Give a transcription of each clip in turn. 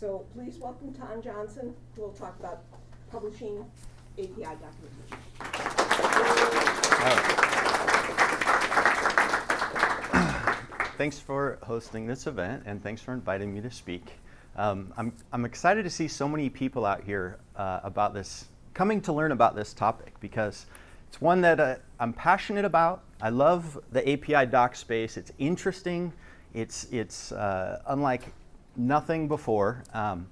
So please welcome Tom Johnson, who will talk about publishing API documentation. Thanks for hosting this event and thanks for inviting me to speak. Um, I'm, I'm excited to see so many people out here uh, about this, coming to learn about this topic because it's one that uh, I'm passionate about. I love the API doc space. It's interesting. It's, it's uh, unlike nothing before. Um,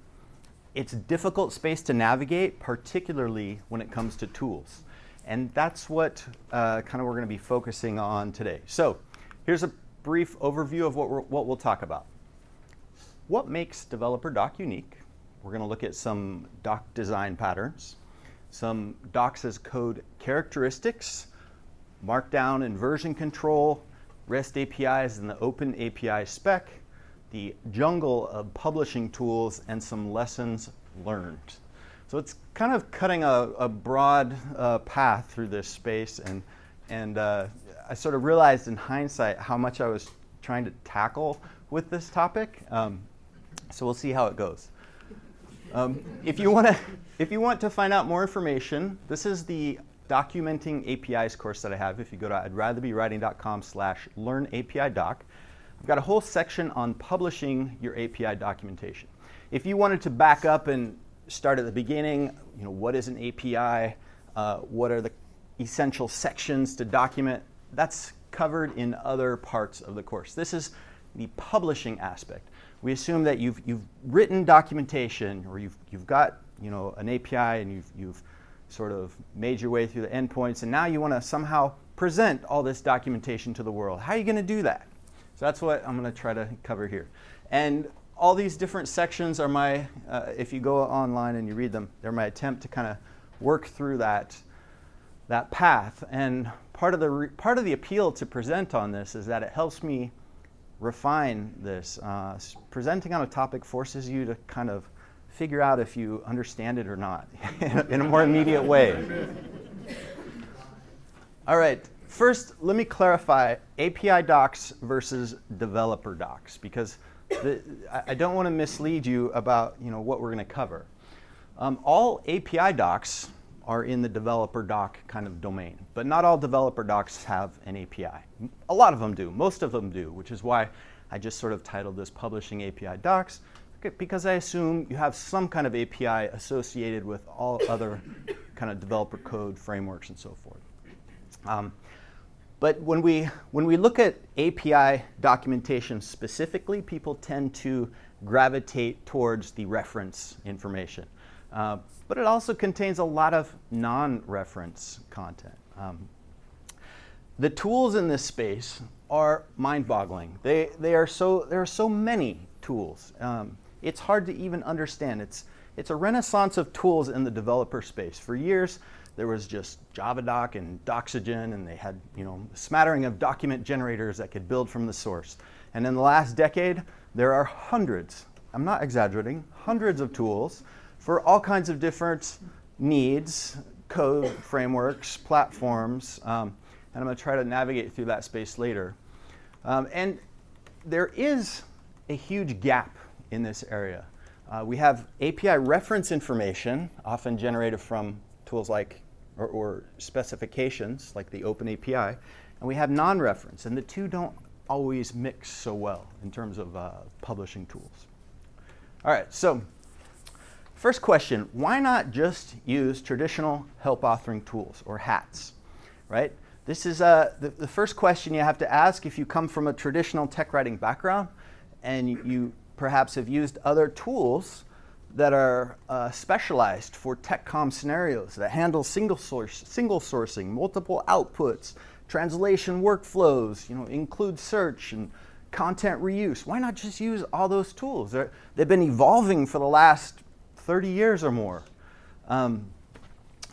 it's difficult space to navigate, particularly when it comes to tools. And that's what uh, kind of we're going to be focusing on today. So here's a brief overview of what, we're what we'll talk about. What makes developer doc unique? We're going to look at some doc design patterns, some docs as code characteristics, markdown and version control, REST APIs and the Open API spec, the jungle of publishing tools, and some lessons learned. So it's kind of cutting a, a broad uh, path through this space, and, and uh, I sort of realized in hindsight how much I was trying to tackle with this topic. Um, so we'll see how it goes. Um, if you want to, if you want to find out more information, this is the documenting APIs course that I have. If you go to I'd rather be writing.com slash learn API doc, I've got a whole section on publishing your API documentation. If you wanted to back up and start at the beginning, you know, what is an API? Uh, what are the essential sections to document? That's covered in other parts of the course. This is the publishing aspect. We assume that you've, you've written documentation or you've, you've got you know, an API and you've, you've sort of made your way through the endpoints, and now you want to somehow present all this documentation to the world. How are you going to do that? So that's what I'm going to try to cover here. And all these different sections are my, uh, if you go online and you read them, they're my attempt to kind of work through that, that path. And part of, the re- part of the appeal to present on this is that it helps me refine this. Uh, presenting on a topic forces you to kind of figure out if you understand it or not in a more immediate way. All right, first, let me clarify API docs versus developer docs because the, I don't want to mislead you about you know, what we're going to cover. Um, all API docs are in the developer doc kind of domain, but not all developer docs have an API. A lot of them do, most of them do, which is why I just sort of titled this Publishing API Docs because I assume you have some kind of API associated with all other kind of developer code frameworks and so forth. Um, but when we, when we look at API documentation specifically, people tend to gravitate towards the reference information. Uh, but it also contains a lot of non reference content. Um, the tools in this space are mind boggling. They, they are so, there are so many tools. Um, it's hard to even understand. It's, it's a renaissance of tools in the developer space. For years, there was just JavaDoc and Doxygen, and they had you know a smattering of document generators that could build from the source. And in the last decade, there are hundreds, I'm not exaggerating, hundreds of tools for all kinds of different needs, code frameworks, platforms, um, and I'm going to try to navigate through that space later. Um, and there is a huge gap in this area. Uh, we have API reference information, often generated from tools like or, or specifications like the Open API, and we have non-reference, and the two don't always mix so well in terms of uh, publishing tools. All right, so first question: Why not just use traditional help authoring tools or HATs, right? This is uh, the, the first question you have to ask if you come from a traditional tech writing background and you perhaps have used other tools that are uh, specialized for TechCom scenarios that handle single source, single sourcing, multiple outputs, translation workflows, you know, include search and content reuse. Why not just use all those tools? They're, they've been evolving for the last 30 years or more. Um,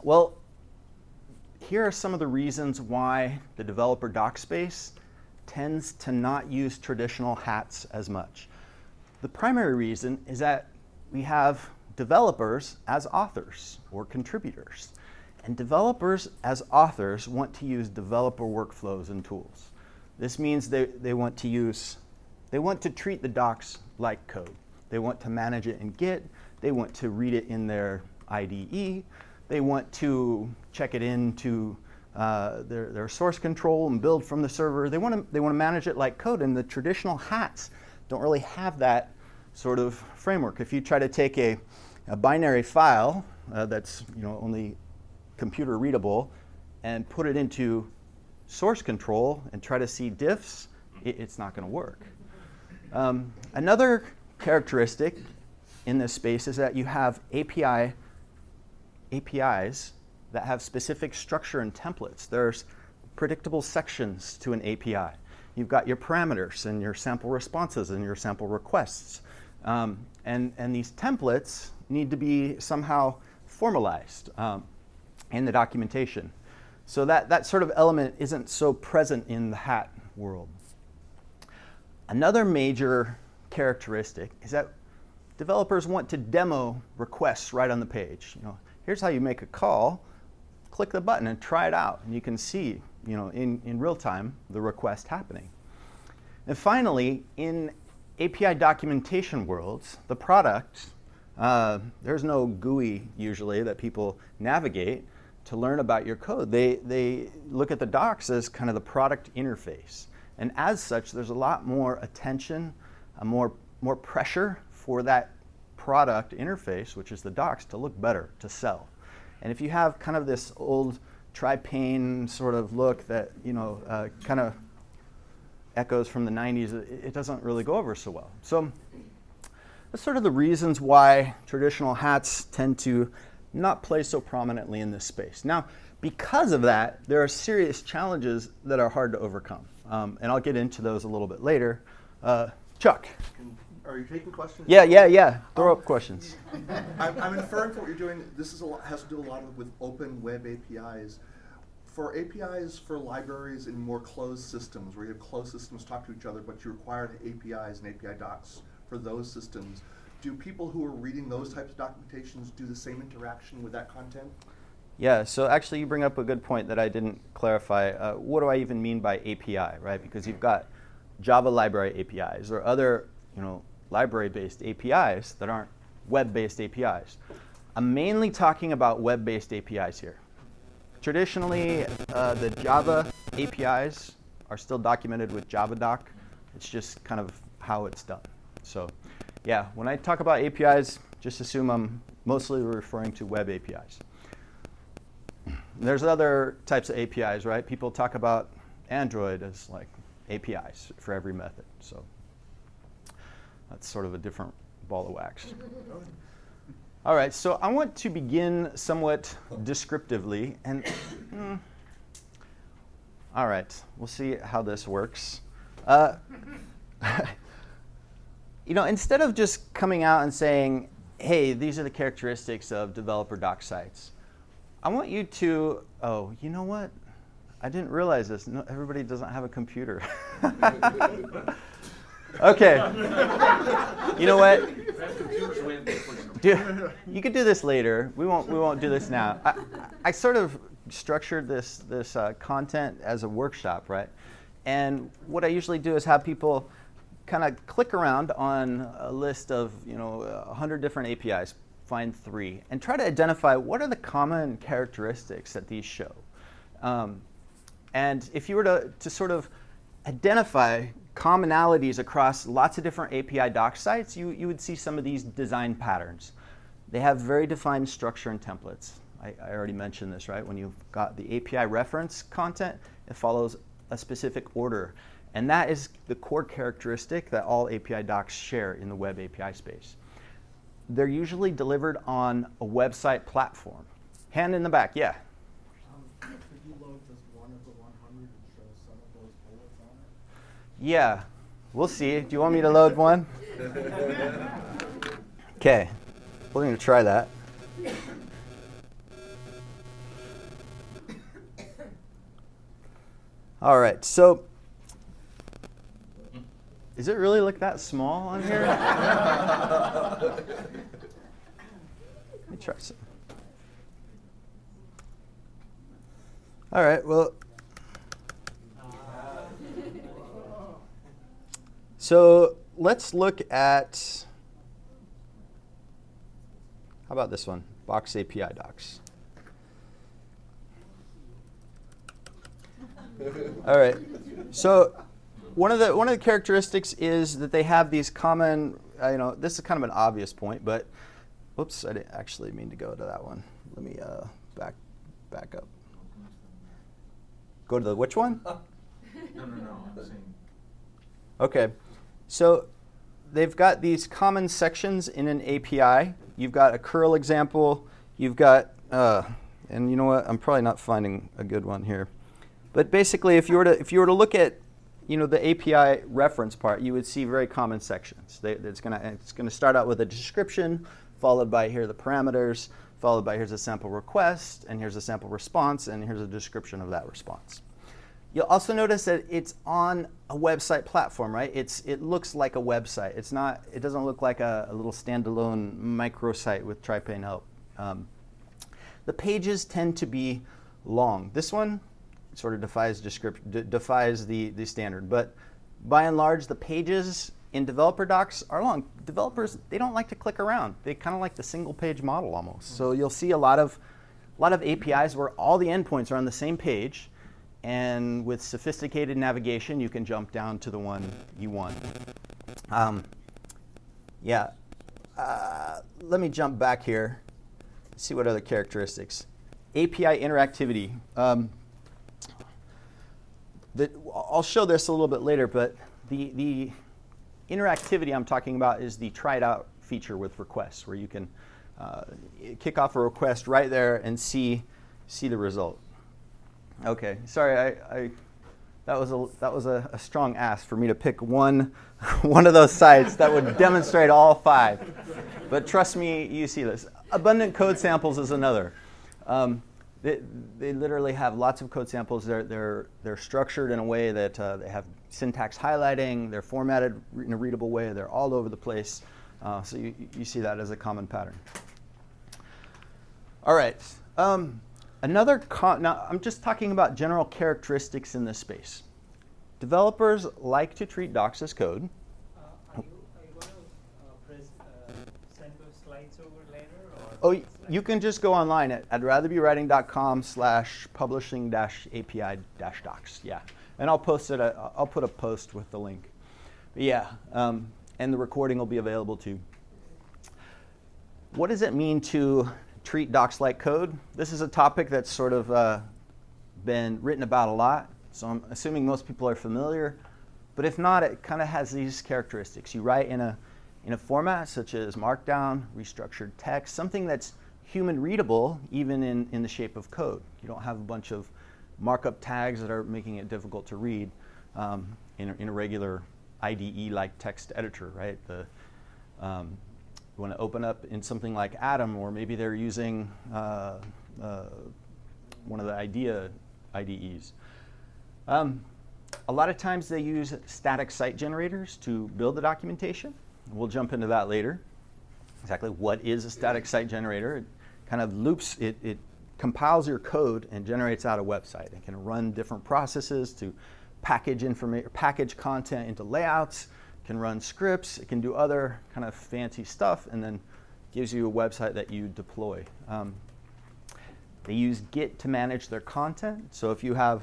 well, here are some of the reasons why the developer doc space tends to not use traditional hats as much. The primary reason is that we have developers as authors or contributors. And developers as authors want to use developer workflows and tools. This means they, they want to use, they want to treat the docs like code. They want to manage it in Git. They want to read it in their IDE. They want to check it into uh, their, their source control and build from the server. They want to they want to manage it like code. And the traditional hats don't really have that sort of framework. If you try to take a, a binary file uh, that's you know only computer readable and put it into source control and try to see diffs, it, it's not going to work. Um, another characteristic in this space is that you have API APIs that have specific structure and templates. There's predictable sections to an API. You've got your parameters and your sample responses and your sample requests. Um, and, and these templates need to be somehow formalized um, in the documentation. So that, that sort of element isn't so present in the hat world. Another major characteristic is that developers want to demo requests right on the page. You know, here's how you make a call. Click the button and try it out, and you can see, you know, in, in real time the request happening. And finally, in API documentation worlds, the product, uh, there's no GUI usually that people navigate to learn about your code. They, they look at the docs as kind of the product interface. And as such, there's a lot more attention, more, more pressure for that product interface, which is the docs, to look better, to sell. And if you have kind of this old tri-pane sort of look that, you know, uh, kind of echoes from the 90s, it, doesn't really go over so well. So that's sort of the reasons why traditional hats tend to not play so prominently in this space. Now, because of that, there are serious challenges that are hard to overcome. Um, and I'll get into those a little bit later. Uh, Chuck. Are you taking questions? Yeah, yeah, yeah. Throw up questions. I'm, I'm inferring from what you're doing, this is a lot, has to do a lot with open web APIs. For APIs for libraries in more closed systems, where you have closed systems talk to each other, but you require the APIs and API docs for those systems, do people who are reading those types of documentations do the same interaction with that content? Yeah, so actually, you bring up a good point that I didn't clarify. Uh, what do I even mean by API, right? Because you've got Java library APIs or other, you know, library-based APIs that aren't web-based APIs. I'm mainly talking about web-based APIs here. Traditionally, uh, the Java APIs are still documented with JavaDoc. It's just kind of how it's done. So, yeah, when I talk about APIs, just assume I'm mostly referring to web APIs. There's other types of APIs, right? People talk about Android as like APIs for every method. So that's sort of a different ball of wax. All right, so I want to begin somewhat descriptively. And mm, all right, we'll see how this works. Uh, you know, instead of just coming out and saying, "Hey, these are the characteristics of developer doc sites," I want you to. Oh, you know what? I didn't realize this. No, everybody doesn't have a computer. okay. you know what? Do, you could do this later. We won't. We won't do this now. I, I sort of structured this this uh, content as a workshop, right? And what I usually do is have people kind of click around on a list of you know 100 different APIs, find three, and try to identify what are the common characteristics that these show. Um, and if you were to, to sort of identify commonalities across lots of different API doc sites, you, you would see some of these design patterns. They have very defined structure and templates. I, I already mentioned this, right? When you've got the API reference content, it follows a specific order. And that is the core characteristic that all API docs share in the web API space. They're usually delivered on a website platform. Hand in the back, yeah. Yeah, we'll see. Do you want me to load one? Okay, we're going to try that. All right, so is it really look that small on here? Let me try some. All right, well, So let's look at How about this one? Box API docs. All right. So one of the one of the characteristics is that they have these common. Uh, you know, this is kind of an obvious point, but whoops, I didn't actually mean to go to that one. Let me uh, back back up. Go to the which one? No, no, no. Okay. So they've got these common sections in an API. You've got a curl example. You've got, uh, and you know what? I'm probably not finding a good one here. But basically, if you were to if you were to look at, you know, the API reference part, you would see very common sections. They, it's gonna it's gonna start out with a description, followed by here are the parameters, followed by here's a sample request, and here's a sample response, and here's a description of that response. You'll also notice that it's on a website platform, right? It's, it looks like a website. It's not, it doesn't look like a, a little standalone microsite with TriPane help. Um, the pages tend to be long. This one sort of defies, defies the, the standard, but by and large, the pages in developer docs are long. Developers, they don't like to click around. They kind of like the single page model almost. So you'll see a lot of, a lot of APIs where all the endpoints are on the same page and with sophisticated navigation, you can jump down to the one you want. Um, yeah, uh, let me jump back here, see what other characteristics. API interactivity. Um, the, I'll show this a little bit later, but the, the interactivity I'm talking about is the tried out feature with requests, where you can uh, kick off a request right there and see, see the result. Okay, sorry, I, I that was a that was a, a, strong ask for me to pick one one of those sites that would demonstrate all five. But trust me, you see this. Abundant code samples is another. Um, they, they literally have lots of code samples. They're, they're, they're structured in a way that uh, they have syntax highlighting. They're formatted in a readable way. They're all over the place. Uh, so you, you see that as a common pattern. All right. Um, Another, con- now I'm just talking about general characteristics in this space. Developers like to treat docs as code. Uh, are, you, are you to uh, pres- uh, send those slides over later? Or Oh, you can just go online at I'd rather be writing.com slash publishing dash API dash docs. Yeah. And I'll post it, i I'll put a post with the link. But yeah, um, and the recording will be available too. What does it mean to treat docs like code. This is a topic that's sort of uh, been written about a lot, so I'm assuming most people are familiar. But if not, it kind of has these characteristics. You write in a, in a format such as Markdown, restructured text, something that's human readable even in, in the shape of code. You don't have a bunch of markup tags that are making it difficult to read um, in, a, in a regular IDE like text editor, right? The, um, you want to open up in something like Atom, or maybe they're using uh, uh, one of the IDEA IDEs. Um, a lot of times they use static site generators to build the documentation. We'll jump into that later. Exactly what is a static site generator? It kind of loops, it, it compiles your code and generates out a website. It can run different processes to package information, package content into layouts, can run scripts, it can do other kind of fancy stuff, and then gives you a website that you deploy. Um, they use Git to manage their content. So if you have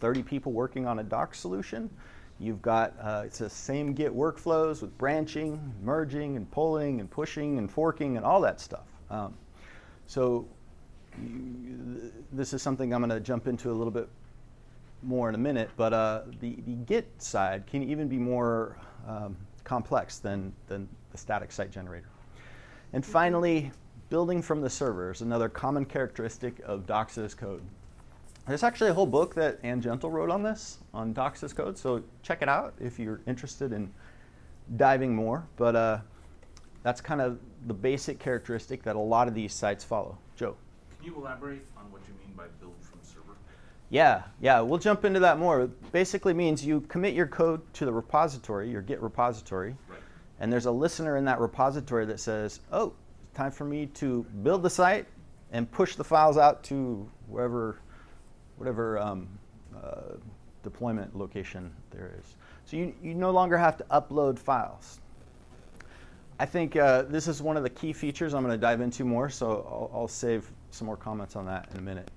30 people working on a doc solution, you've got uh, it's the same Git workflows with branching, merging, and pulling, and pushing, and forking, and all that stuff. Um, so you, this is something I'm going to jump into a little bit more in a minute, but uh, the, the Git side can even be more um, complex than, than the static site generator. And finally, building from the server is another common characteristic of Docs as code. There's actually a whole book that Anne Gentle wrote on this, on Docs as code, so check it out if you're interested in diving more. But uh, that's kind of the basic characteristic that a lot of these sites follow. Joe. Can you elaborate on what you mean by build from server? Yeah, yeah, we'll jump into that more. It basically means you commit your code to the repository, your Git repository, Right. and there's a listener in that repository that says, oh, time for me to build the site and push the files out to wherever, whatever um, uh, deployment location there is. So you, you no longer have to upload files. I think uh, this is one of the key features I'm going to dive into more, so I'll, I'll save some more comments on that in a minute.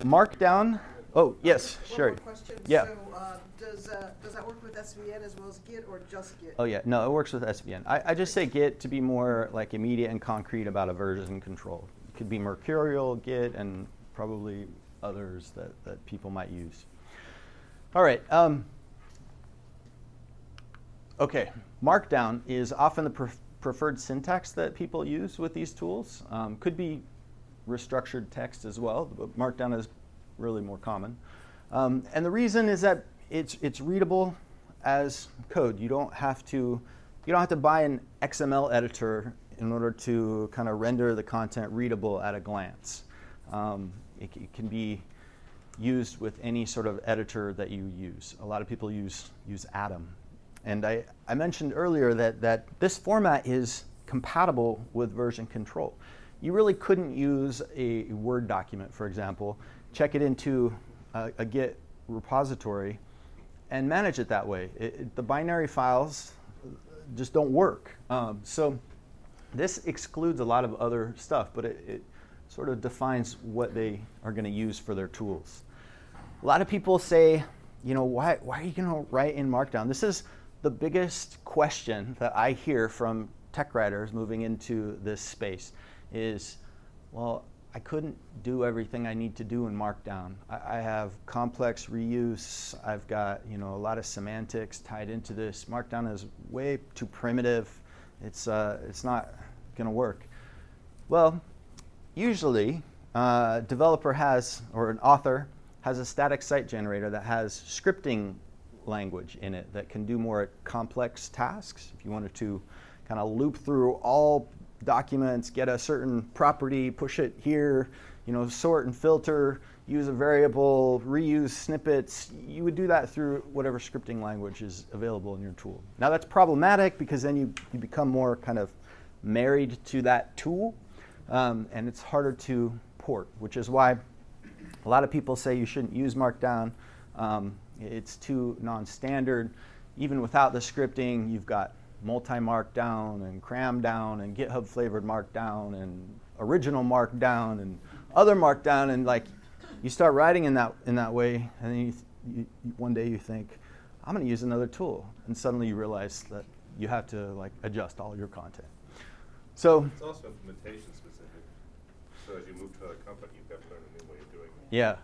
Markdown. Oh, yes, One sure. more question. Yeah. So, uh, does, uh, does that work with SVN as well as Git or just Git? Oh yeah, no, it works with SVN. I, I just say Git to be more like immediate and concrete about a version control. It could be Mercurial, Git, and probably others that, that people might use. All right. Um, okay, Markdown is often the pref- preferred syntax that people use with these tools. Um, could be restructured text as well, but Markdown is really more common. Um, and the reason is that it's, it's readable as code. You don't have to you don't have to buy an XML editor in order to kind of render the content readable at a glance. Um, it, it can be used with any sort of editor that you use. A lot of people use use Atom, and I, I mentioned earlier that that this format is compatible with version control. You really couldn't use a Word document, for example, check it into a, a Git repository, and manage it that way. It, it- the binary files just don't work. Um, so this excludes a lot of other stuff, but it, it sort of defines what they are going to use for their tools. A lot of people say, you know, why, why are you going to write in Markdown? This is the biggest question that I hear from tech writers moving into this space is, well, I couldn't do everything I need to do in Markdown. I, I have complex reuse. I've got you know a lot of semantics tied into this. Markdown is way too primitive. It's uh, it's not going to work. Well, usually, uh, developer has or an author has a static site generator that has scripting language in it that can do more complex tasks. If you wanted to kind of loop through all documents, get a certain property, push it here, you know, sort and filter, use a variable, reuse snippets, you would do that through whatever scripting language is available in your tool. Now that's problematic because then you, you become more kind of married to that tool um, and it's harder to port, which is why a lot of people say you shouldn't use Markdown. Um, it's too non-standard. Even without the scripting, you've got multi-markdown and kramdown and GitHub flavored markdown and original markdown and other markdown and like you start writing in that in that way and then you, th- you, one day you think I'm going to use another tool and suddenly you realize that you have to like adjust all your content. So It's also implementation specific. So as you move to a company, you've got to learn a new way of doing it. Yeah.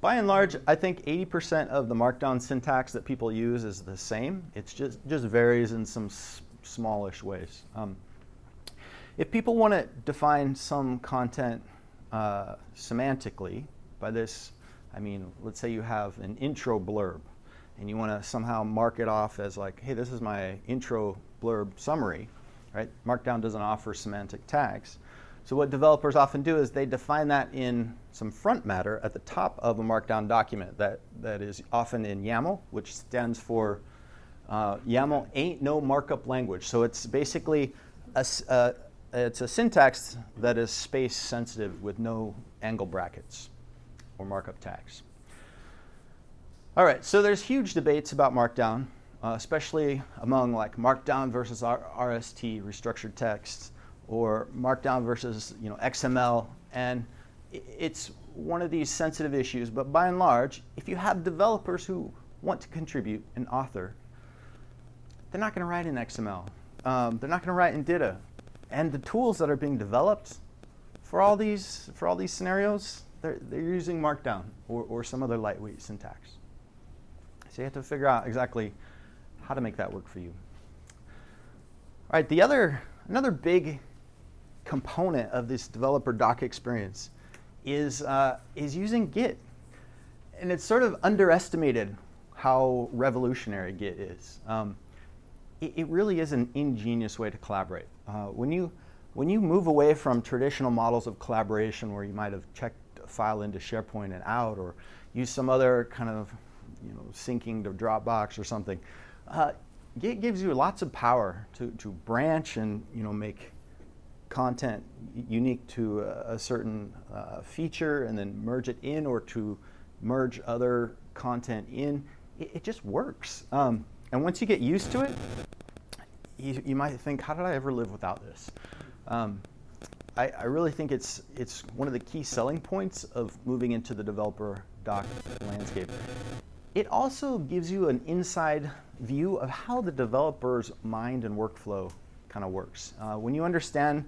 By and large, I think 80% of the Markdown syntax that people use is the same. It's just just varies in some s- smallish ways. Um, if people want to define some content uh, semantically, by this I mean, let's say you have an intro blurb, and you want to somehow mark it off as like, hey, this is my intro blurb summary, right? Markdown doesn't offer semantic tags. So what developers often do is they define that in some front matter at the top of a Markdown document that, that is often in YAML, which stands for uh, YAML ain't no markup language. So it's basically a, uh, it's a syntax that is space sensitive with no angle brackets or markup tags. All right, so there's huge debates about Markdown, uh, especially among like Markdown versus R- RST, restructured text, or Markdown versus you know XML, and it's one of these sensitive issues. But by and large, if you have developers who want to contribute and author, they're not going to write in XML. Um, they're not going to write in DITA, and the tools that are being developed for all these for all these scenarios, they're, they're using Markdown or, or some other lightweight syntax. So you have to figure out exactly how to make that work for you. All right, the other another big component of this developer doc experience is uh, is using Git, and it's sort of underestimated how revolutionary Git is. Um, it, it really is an ingenious way to collaborate. Uh, when you when you move away from traditional models of collaboration, where you might have checked a file into SharePoint and out, or use some other kind of you know syncing to Dropbox or something, uh, Git gives you lots of power to, to branch and you know make content unique to a, certain uh, feature and then merge it in or to merge other content in. It, it just works. Um, and once you get used to it, you, you might think, how did I ever live without this? Um, I, I really think it's it's one of the key selling points of moving into the developer doc landscape. It also gives you an inside view of how the developer's mind and workflow kind of works. Uh, when you understand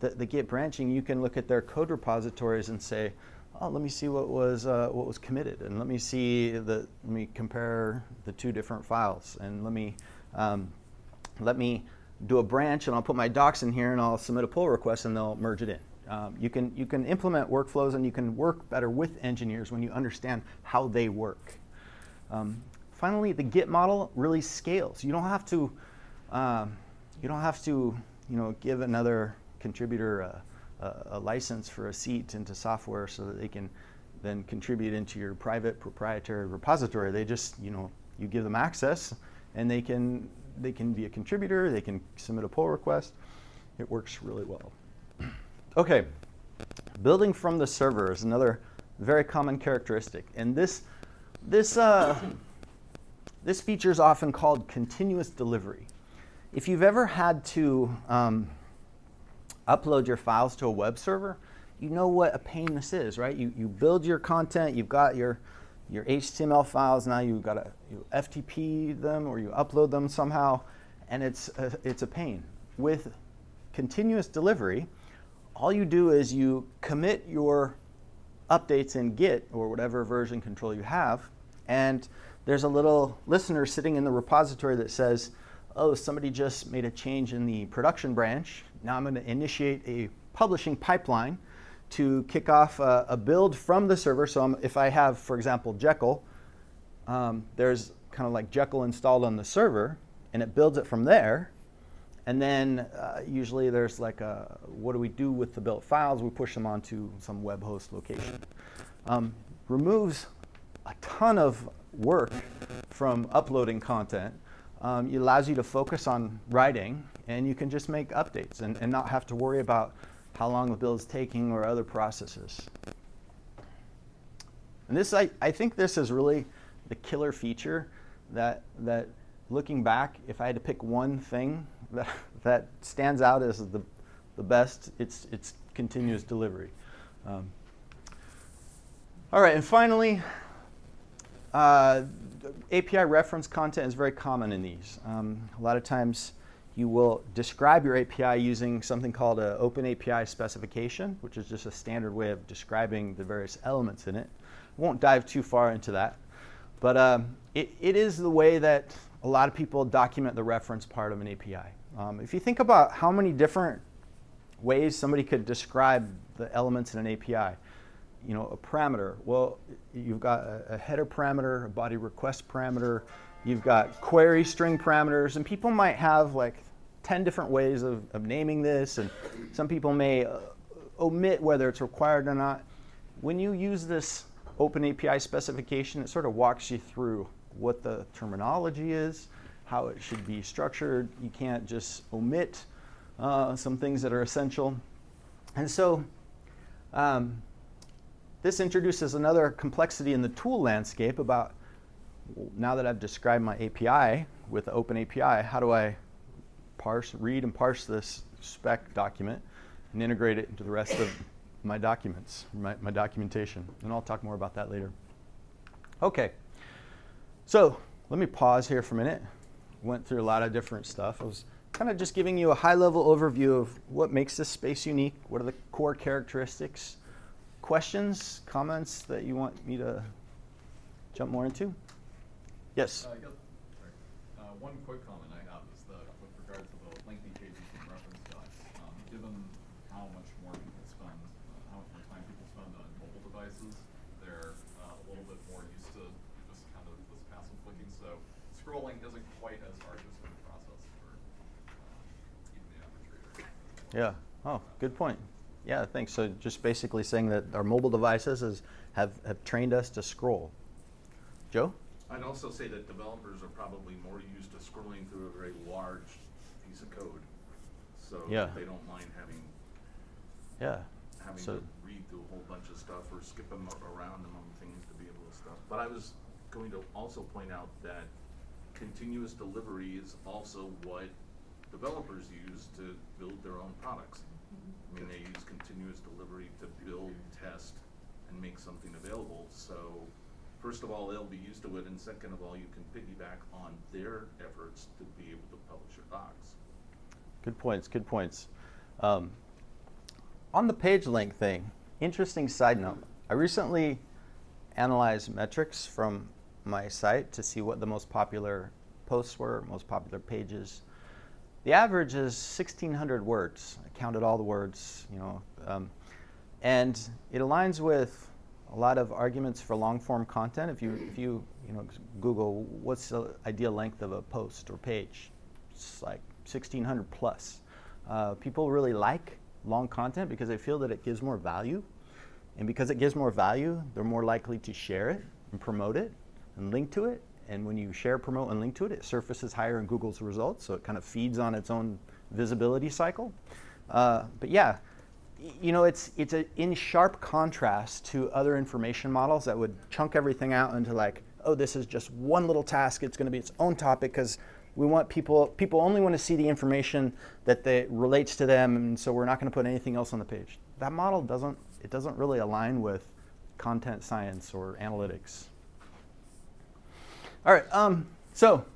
the, the Git branching, you can look at their code repositories and say, oh, let me see what was uh, what was committed, and let me see the let me compare the two different files, and let me um, let me do a branch, and I'll put my docs in here, and I'll submit a pull request, and they'll merge it in. Um, you can you can implement workflows, and you can work better with engineers when you understand how they work. Um, finally, the Git model really scales. You don't have to um, you don't have to you know give another contributor a, a, a license for a seat into software so that they can then contribute into your private proprietary repository. They just you know you give them access, and they can they can be a contributor, they can submit a pull request. It works really well. okay, building from the server is another very common characteristic. And this, this, uh, this feature is often called continuous delivery. If you've ever had to um, upload your files to a web server, you know what a pain this is, right? You, you build your content, you've got your your HTML files. Now you've got to you FTP them or you upload them somehow, and it's a, it's a pain. With continuous delivery, all you do is you commit your updates in Git or whatever version control you have, and there's a little listener sitting in the repository that says, "Oh, somebody just made a change in the production branch. Now I'm going to initiate a publishing pipeline." to kick off a, a build from the server. So I'm, if I have, for example, Jekyll, um, there's kind of like Jekyll installed on the server, and it builds it from there. And then uh, usually there's like a, what do we do with the built files? We push them onto some web host location. Um, removes a ton of work from uploading content. Um, it allows you to focus on writing, and you can just make updates and, and not have to worry about how long the build is taking, or other processes. And this, I, I think this is really the killer feature that, that looking back, if I had to pick one thing that, that stands out as the, the best, it's, it's continuous delivery. Um, all right, and finally, uh, API reference content is very common in these. Um, a lot of times, you will describe your API using something called an Open API specification, which is just a standard way of describing the various elements in it. I won't dive too far into that, but um, it, it is the way that a lot of people document the reference part of an API. Um, if you think about how many different ways somebody could describe the elements in an API, you know, a parameter. Well, you've got a, a header parameter, a body request parameter, You've got query string parameters, and people might have like 10 different ways of, of naming this, and some people may uh, omit whether it's required or not. When you use this Open API specification, it sort of walks you through what the terminology is, how it should be structured. You can't just omit uh, some things that are essential. And so um, this introduces another complexity in the tool landscape about now that I've described my API with the Open API, how do I parse, read and parse this spec document and integrate it into the rest of my documents, my, my documentation? And I'll talk more about that later. Okay, so let me pause here for a minute. Went through a lot of different stuff. I was kind of just giving you a high level overview of what makes this space unique, what are the core characteristics. Questions, comments that you want me to jump more into? Yes. Uh. Uh, one quick comment I have is that with regard to the lengthy pages and reference docs, um, given how much more people spend, uh, how much more time people spend on mobile devices, they're uh, a little bit more used to just kind of this passive clicking. So scrolling isn't quite as arduous of a process for uh, even the average reader. Yeah. Oh, good point. Yeah, thanks. So just basically saying that our mobile devices is, have, have trained us to scroll. Joe? I'd also say that developers are probably more used to scrolling through a very large piece of code. So Yeah. they don't mind having, Yeah. having So- to read through a whole bunch of stuff or skip them around among things to be able to stuff. But I was going to also point out that continuous delivery is also what developers use to build their own products. Mm-hmm. I mean, they use continuous delivery to build, test, and make something available, so first of all, they'll be used to it, and second of all, you can piggyback on their efforts to be able to publish your docs. Good points. Good points. Um, on the page link thing, interesting side note. I recently analyzed metrics from my site to see what the most popular posts were, most popular pages. The average is 1,600 words. I counted all the words, you know, um, and it aligns with a lot of arguments for long form content. If you if you you know Google what's the ideal length of a post or page, it's like 1,600 plus. Uh, people really like long content because they feel that it gives more value, and because it gives more value, they're more likely to share it and promote it and link to it. And when you share, promote, and link to it, it surfaces higher in Google's results, so it kind of feeds on its own visibility cycle. Uh, but yeah, you know, it's it's a, in sharp contrast to other information models that would chunk everything out into like, oh, this is just one little task. It's going to be its own topic because we want people people only want to see the information that they, relates to them, and so we're not going to put anything else on the page. That model doesn't it doesn't really align with content science or analytics. All right, um, so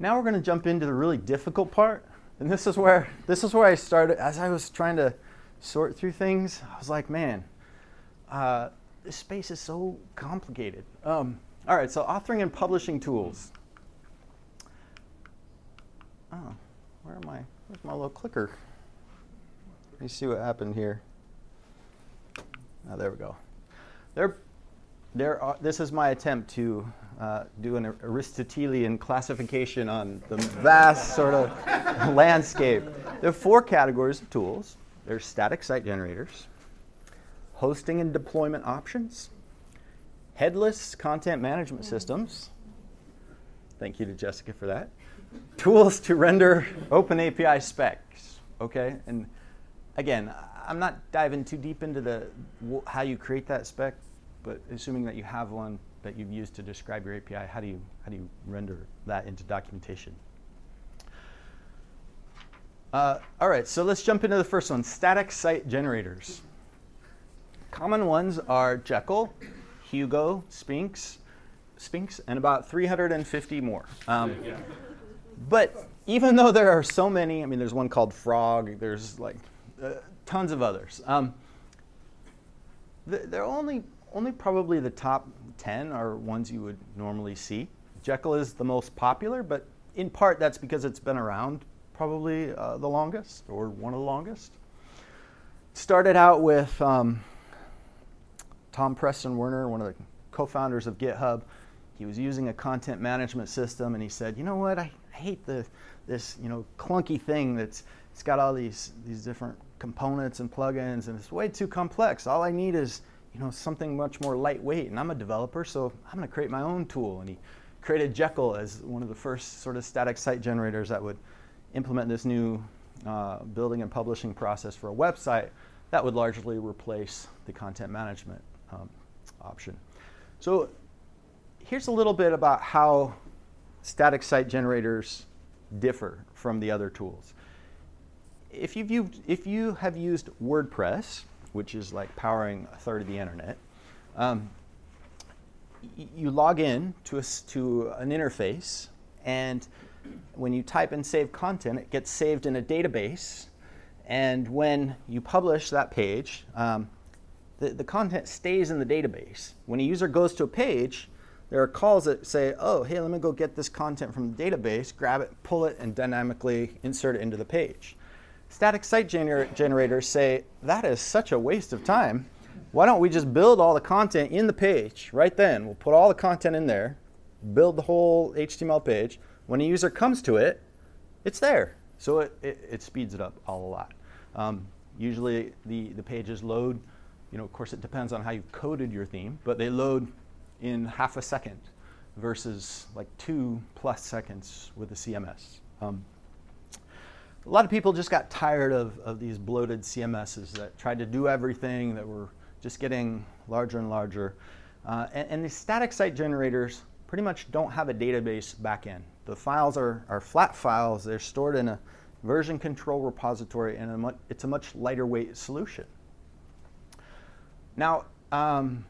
now we're going to jump into the really difficult part, and this is where this is where I started as I was trying to sort through things. I was like, man, uh, this space is so complicated. Um, all right, so authoring and publishing tools. Oh, where am I? Where's my little clicker? Let me see what happened here. Oh, there we go. There, there are, this is my attempt to uh, do an Aristotelian classification on the vast sort of landscape. There are four categories of tools. There's static site generators, hosting and deployment options, headless content management systems. Thank you to Jessica for that. Tools to render open API specs. Okay, and again, I'm not diving too deep into the how you create that spec, but assuming that you have one that you've used to describe your API, how do you how do you render that into documentation? Uh, all right, so let's jump into the first one: static site generators. Common ones are Jekyll, Hugo, Sphinx, Sphinx, and about 350 more. Um, but even though there are so many, I mean, there's one called Frog. There's like uh, tons of others. Um, they're only only probably the top 10 are ones you would normally see. Jekyll is the most popular, but in part that's because it's been around probably uh, the longest or one of the longest. Started out with um, Tom Preston Werner, one of the co founders of GitHub. He was using a content management system and he said, you know what, I, I hate the, this you know, clunky thing that's it's got all these, these different components and plugins and it's way too complex. All I need is you know, something much more lightweight. And I'm a developer, so I'm going to create my own tool. And he created Jekyll as one of the first sort of static site generators that would implement this new uh, building and publishing process for a website that would largely replace the content management um, option. So here's a little bit about how static site generators differ from the other tools. If, you've if you have used WordPress, which is like powering a third of the internet, um, y- you log in to, a, to an interface, and when you type and save content, it gets saved in a database. And when you publish that page, um, the, the content stays in the database. When a user goes to a page, there are calls that say, oh, hey, let me go get this content from the database, grab it, pull it, and dynamically insert it into the page. Static site gener- generators say, that is such a waste of time. Why don't we just build all the content in the page right then? We'll put all the content in there, build the whole HTML page. When a user comes to it, it's there. So it, it, it speeds it up a lot. Um, usually the, the pages load, you know, of course it depends on how you've coded your theme, but they load in half a second versus like two plus seconds with the CMS. Um, a lot of people just got tired of, of these bloated CMSs that tried to do everything, that were just getting larger and larger. Uh, and, and the static site generators pretty much don't have a database backend. The files are, are flat files, they're stored in a version control repository, and a mu- it's a much lighter weight solution. Now, um,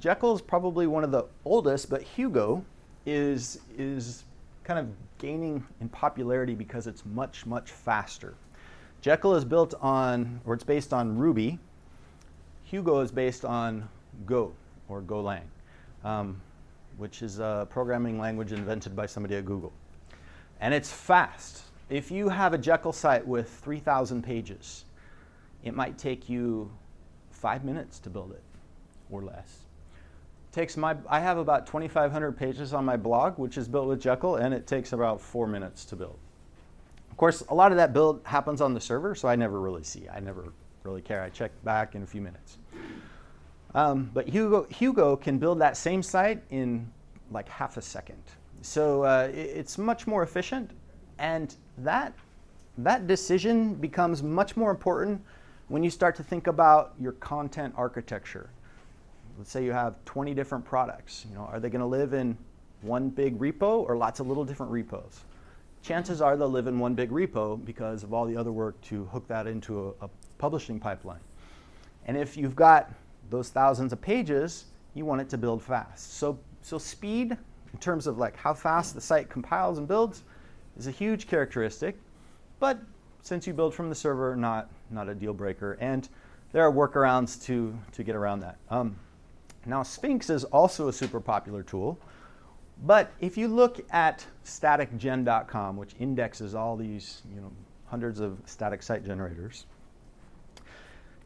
Jekyll is probably one of the oldest, but Hugo is is kind of gaining in popularity because it's much much faster. Jekyll is built on, or it's based on Ruby. Hugo is based on Go or Golang, um, which is a programming language invented by somebody at Google, and it's fast. If you have a Jekyll site with 3,000 pages, it might take you five minutes to build it or less takes my i have about 2500 pages on my blog which is built with jekyll and it takes about four minutes to build. Of course a lot of that build happens on the server so i never really see i never really care. I check back in a few minutes. Um, but hugo, hugo can build that same site in like half a second. So uh, it, it's much more efficient and that that decision becomes much more important when you start to think about your content architecture let's say you have 20 different products you know are they going to live in one big repo or lots of little different repos? Chances are they'll live in one big repo because of all the other work to hook that into a, a publishing pipeline. And if you've got those thousands of pages you want it to build fast. So so speed in terms of like how fast the site compiles and builds is a huge characteristic. But since you build from the server not not a deal breaker. And there are workarounds to to get around that. Um, now, Sphinx is also a super popular tool, but if you look at staticgen.com, which indexes all these you know, hundreds of static site generators,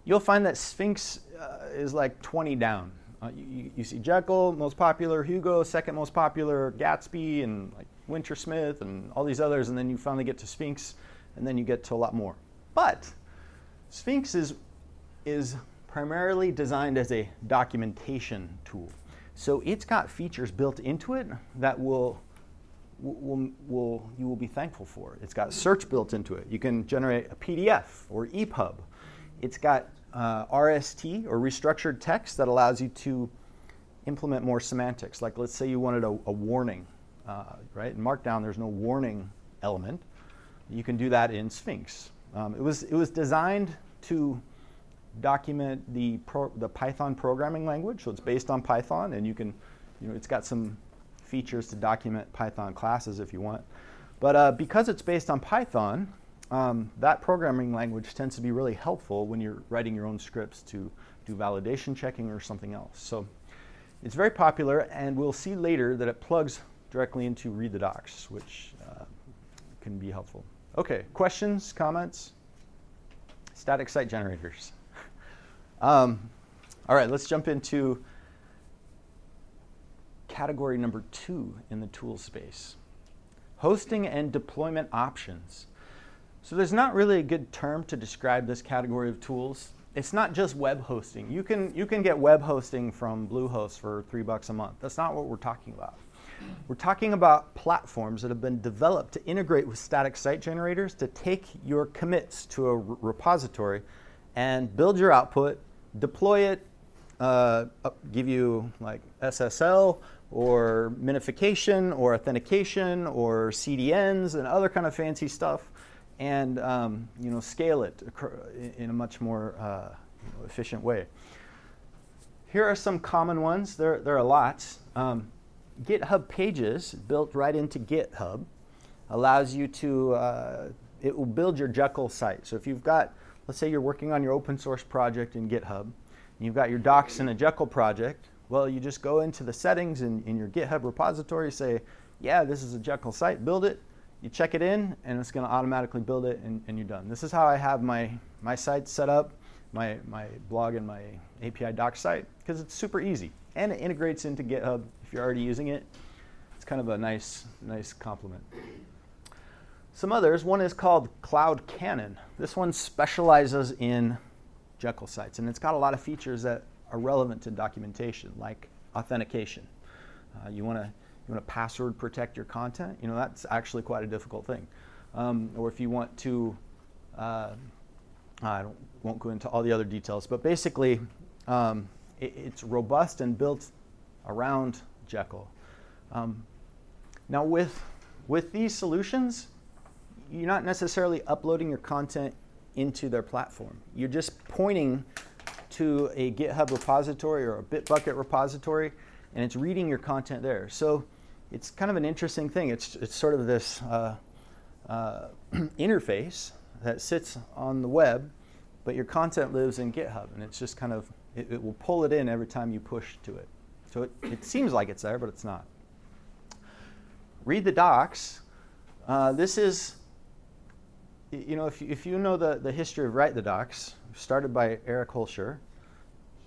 you'll find that Sphinx uh, is like 20 down. Uh, you, you, see Jekyll, most popular, Hugo, second most popular, Gatsby, and like Wintersmith, and all these others, and then you finally get to Sphinx, and then you get to a lot more. But Sphinx is, is primarily designed as a documentation tool. So it's got features built into it that will, will, will, you will be thankful for. It's got search built into it. You can generate a PDF or EPUB. It's got uh, RST or restructured text that allows you to implement more semantics. Like let's say you wanted a, a warning, uh, right? In Markdown, there's no warning element. You can do that in Sphinx. Um, it, was, it was designed to document the, pro, the Python programming language. So it's based on Python, and you can, you know, it's got some features to document Python classes if you want. But uh, because it's based on Python, um, that programming language tends to be really helpful when you're writing your own scripts to do validation checking or something else. So it's very popular, and we'll see later that it plugs directly into Read the Docs, which uh, can be helpful. Okay, questions, comments? Static site generators. Um, all right, let's jump into category number two in the tool space hosting and deployment options. So, there's not really a good term to describe this category of tools. It's not just web hosting. You can, you can get web hosting from Bluehost for three bucks a month. That's not what we're talking about. We're talking about platforms that have been developed to integrate with static site generators to take your commits to a repository and build your output deploy it, uh, give you like SSL or minification or authentication or CDNs and other kind of fancy stuff, and um, you know scale it in a much more uh, efficient way. Here are some common ones. There, there are lots. Um, GitHub Pages, built right into GitHub, allows you to, uh, it will build your Jekyll site. So if you've got let's say you're working on your open source project in GitHub, and you've got your docs in a Jekyll project. Well, you just go into the settings in, in your GitHub repository, say, yeah, this is a Jekyll site, build it. You check it in, and it's going to automatically build it, and, and, you're done. This is how I have my, my site set up, my, my blog and my API doc site, because it's super easy. And it integrates into GitHub if you're already using it. It's kind of a nice, nice complement. Some others, one is called CloudCannon. This one specializes in Jekyll sites, and it's got a lot of features that are relevant to documentation, like authentication. Uh, you want to you want to password protect your content. You know that's actually quite a difficult thing. Um, or if you want to, uh, I won't go into all the other details, but basically, um, it, it's robust and built around Jekyll. Um, now with with these solutions, you're not necessarily uploading your content into their platform. You're just pointing to a GitHub repository or a Bitbucket repository, and it's reading your content there. So it's kind of an interesting thing. It's, it's sort of this uh, uh, interface that sits on the web, but your content lives in GitHub, and it's just kind of, it, it will pull it in every time you push to it. So it, it seems like it's there, but it's not. Read the docs. Uh, this is, you know, if you, if you know the, the history of Write the Docs, started by Eric Holscher,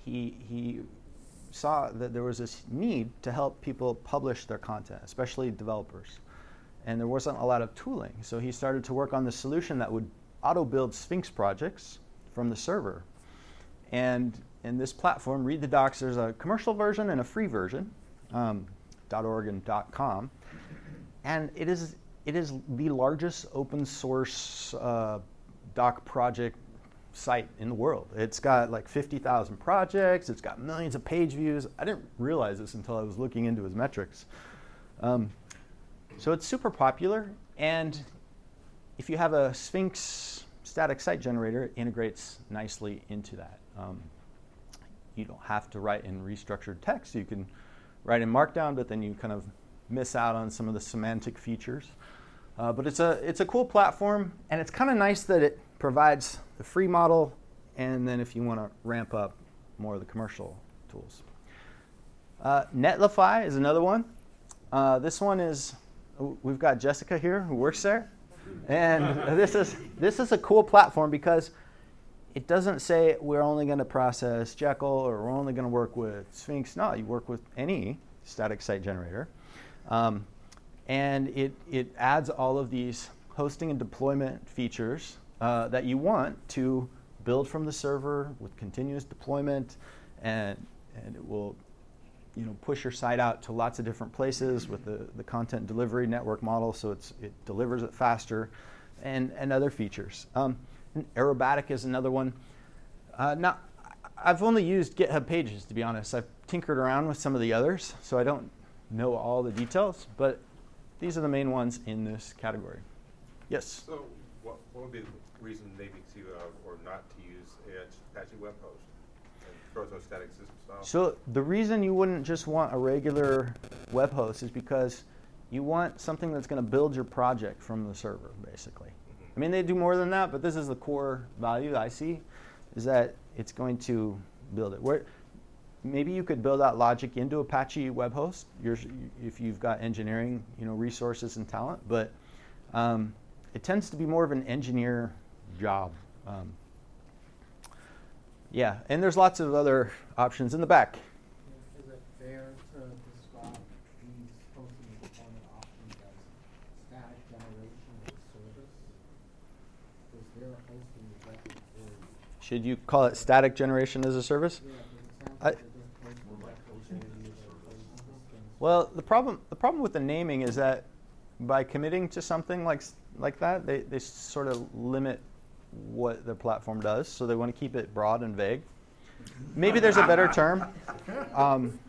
he, he saw that there was this need to help people publish their content, especially developers. And there wasn't a lot of tooling. So he started to work on the solution that would auto build Sphinx projects from the server. And in this platform, Read the Docs, there's a commercial version and a free version, um, .org and .com. And it is, it is the largest open source uh, doc project site in the world. It's got like 50,000 projects, it's got millions of page views. I didn't realize this until I was looking into his metrics. Um, so it's super popular, and if you have a Sphinx static site generator, it integrates nicely into that. Um, you don't have to write in restructured text. You can write in Markdown, but then you kind of miss out on some of the semantic features. Uh, but it's a, it's a cool platform, and it's kind of nice that it provides the free model, and then if you want to ramp up more of the commercial tools. Uh, Netlify is another one. Uh, this one is, we've got Jessica here who works there. And this is, this is a cool platform because it doesn't say we're only going to process Jekyll or we're only going to work with Sphinx. No, you work with any static site generator. Um, and it, it adds all of these hosting and deployment features uh, that you want to build from the server with continuous deployment, and, and it will you know, push your site out to lots of different places with the, the content delivery network model, so it's, it delivers it faster, and, and other features. Um, and Aerobatic is another one. Uh, now, I've only used GitHub Pages, to be honest. I've tinkered around with some of the others, so I don't know all the details, but these are the main ones in this category. Yes? So what, what would be the reason maybe to, uh, or not to use Apache Web Host and Proto Static System style? So the reason you wouldn't just want a regular web host is because you want something that's going to build your project from the server, basically. I mean, they do more than that, but this is the core value I see, is that it's going to build it. Where maybe you could build out logic into Apache web host if you've got engineering, you know, resources and talent, but um, it tends to be more of an engineer job. Um, yeah, and there's lots of other options in the back. Is it fair to describe these hosting and deployment options as static generation as a service? Is there hosting directly for you? Should you call it static generation as a service? Yeah, 'cause it sounds I- like they're just hosting directly for you, they're hosting systems. Well, the problem the problem with the naming is that by committing to something like like that, they, they sort of limit what the platform does. So they want to keep it broad and vague. Maybe there's a better term. Um,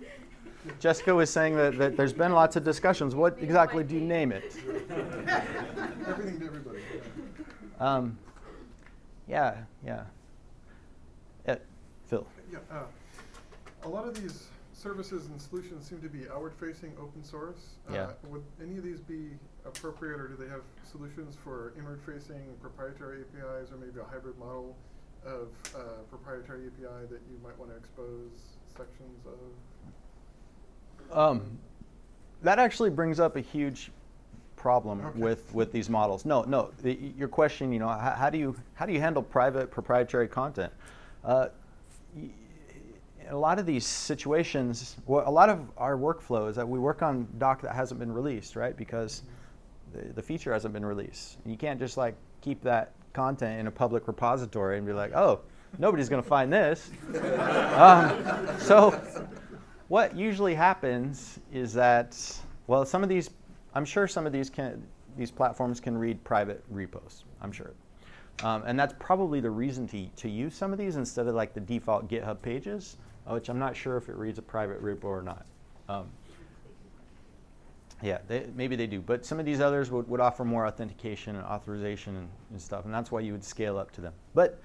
Jessica was saying that, that there's been lots of discussions. What exactly do you name it? Everything to everybody. Um, yeah, yeah. Yeah, Phil. Yeah, uh, a lot of these services and solutions seem to be outward-facing open source. Yeah. Uh, Would any of these be appropriate, or do they have solutions for inward-facing proprietary APIs, or maybe a hybrid model of uh, proprietary API that you might want to expose sections of? Um, that actually brings up a huge problem Okay. with, with these models. No, no. The, your question, you know, how, how do you how do you handle private proprietary content? Uh, y- a lot of these situations, well, a lot of our workflow is that we work on doc that hasn't been released, right? Because the, the feature hasn't been released. And you can't just like keep that content in a public repository and be like, oh, nobody's going to find this. um, so what usually happens is that, well, some of these, I'm sure some of these can, these platforms can read private repos. I'm sure, um, and that's probably the reason to to use some of these instead of like the default GitHub pages, which I'm not sure if it reads a private repo or not. Um, Yeah, they, maybe they do, but some of these others would, would offer more authentication and authorization and, and stuff, and that's why you would scale up to them. But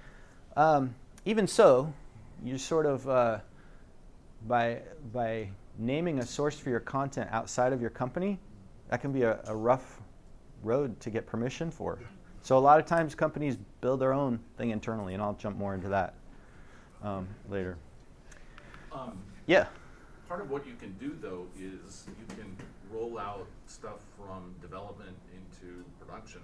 um, even so, you sort of uh, by by naming a source for your content outside of your company, that can be a, a rough road to get permission for. So a lot of times companies build their own thing internally, and I'll jump more into that um, later. Um, Yeah. Part of what you can do though is you can roll out stuff from development into production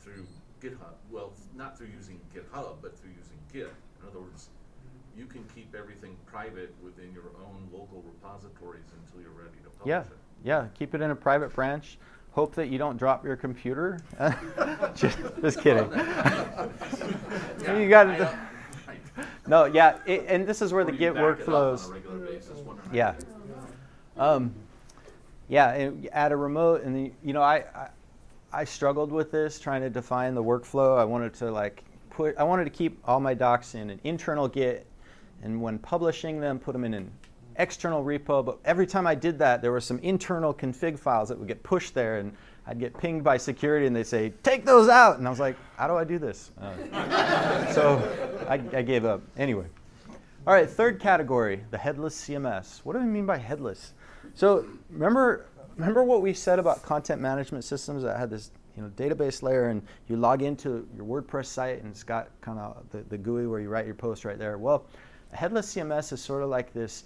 through GitHub. Well, not through using GitHub, but through using Git. In other words, you can keep everything private within your own local repositories until you're ready to publish Yeah, it. yeah. Keep it in a private branch. Hope that you don't drop your computer. just, just kidding. Yeah, you got it. No, yeah, it, and this is where the Or Git workflows. On a regular basis, Yeah. to do it. Um, yeah, and add a remote, and the, you know, I, I I struggled with this trying to define the workflow. I wanted to like put, I wanted to keep all my docs in an internal Git, and when publishing them, put them in an external repo. But every time I did that, there were some internal config files that would get pushed there, and I'd get pinged by security, and they'd say, "Take those out," and I was like, "How do I do this?" Uh, so I, I gave up. Anyway. All right, third category, the headless CMS. What do we mean by headless? So remember, remember what we said about content management systems that had this you know, database layer and you log into your WordPress site and it's got kind of the, the GUI where you write your post right there. Well, a headless CMS is sort of like this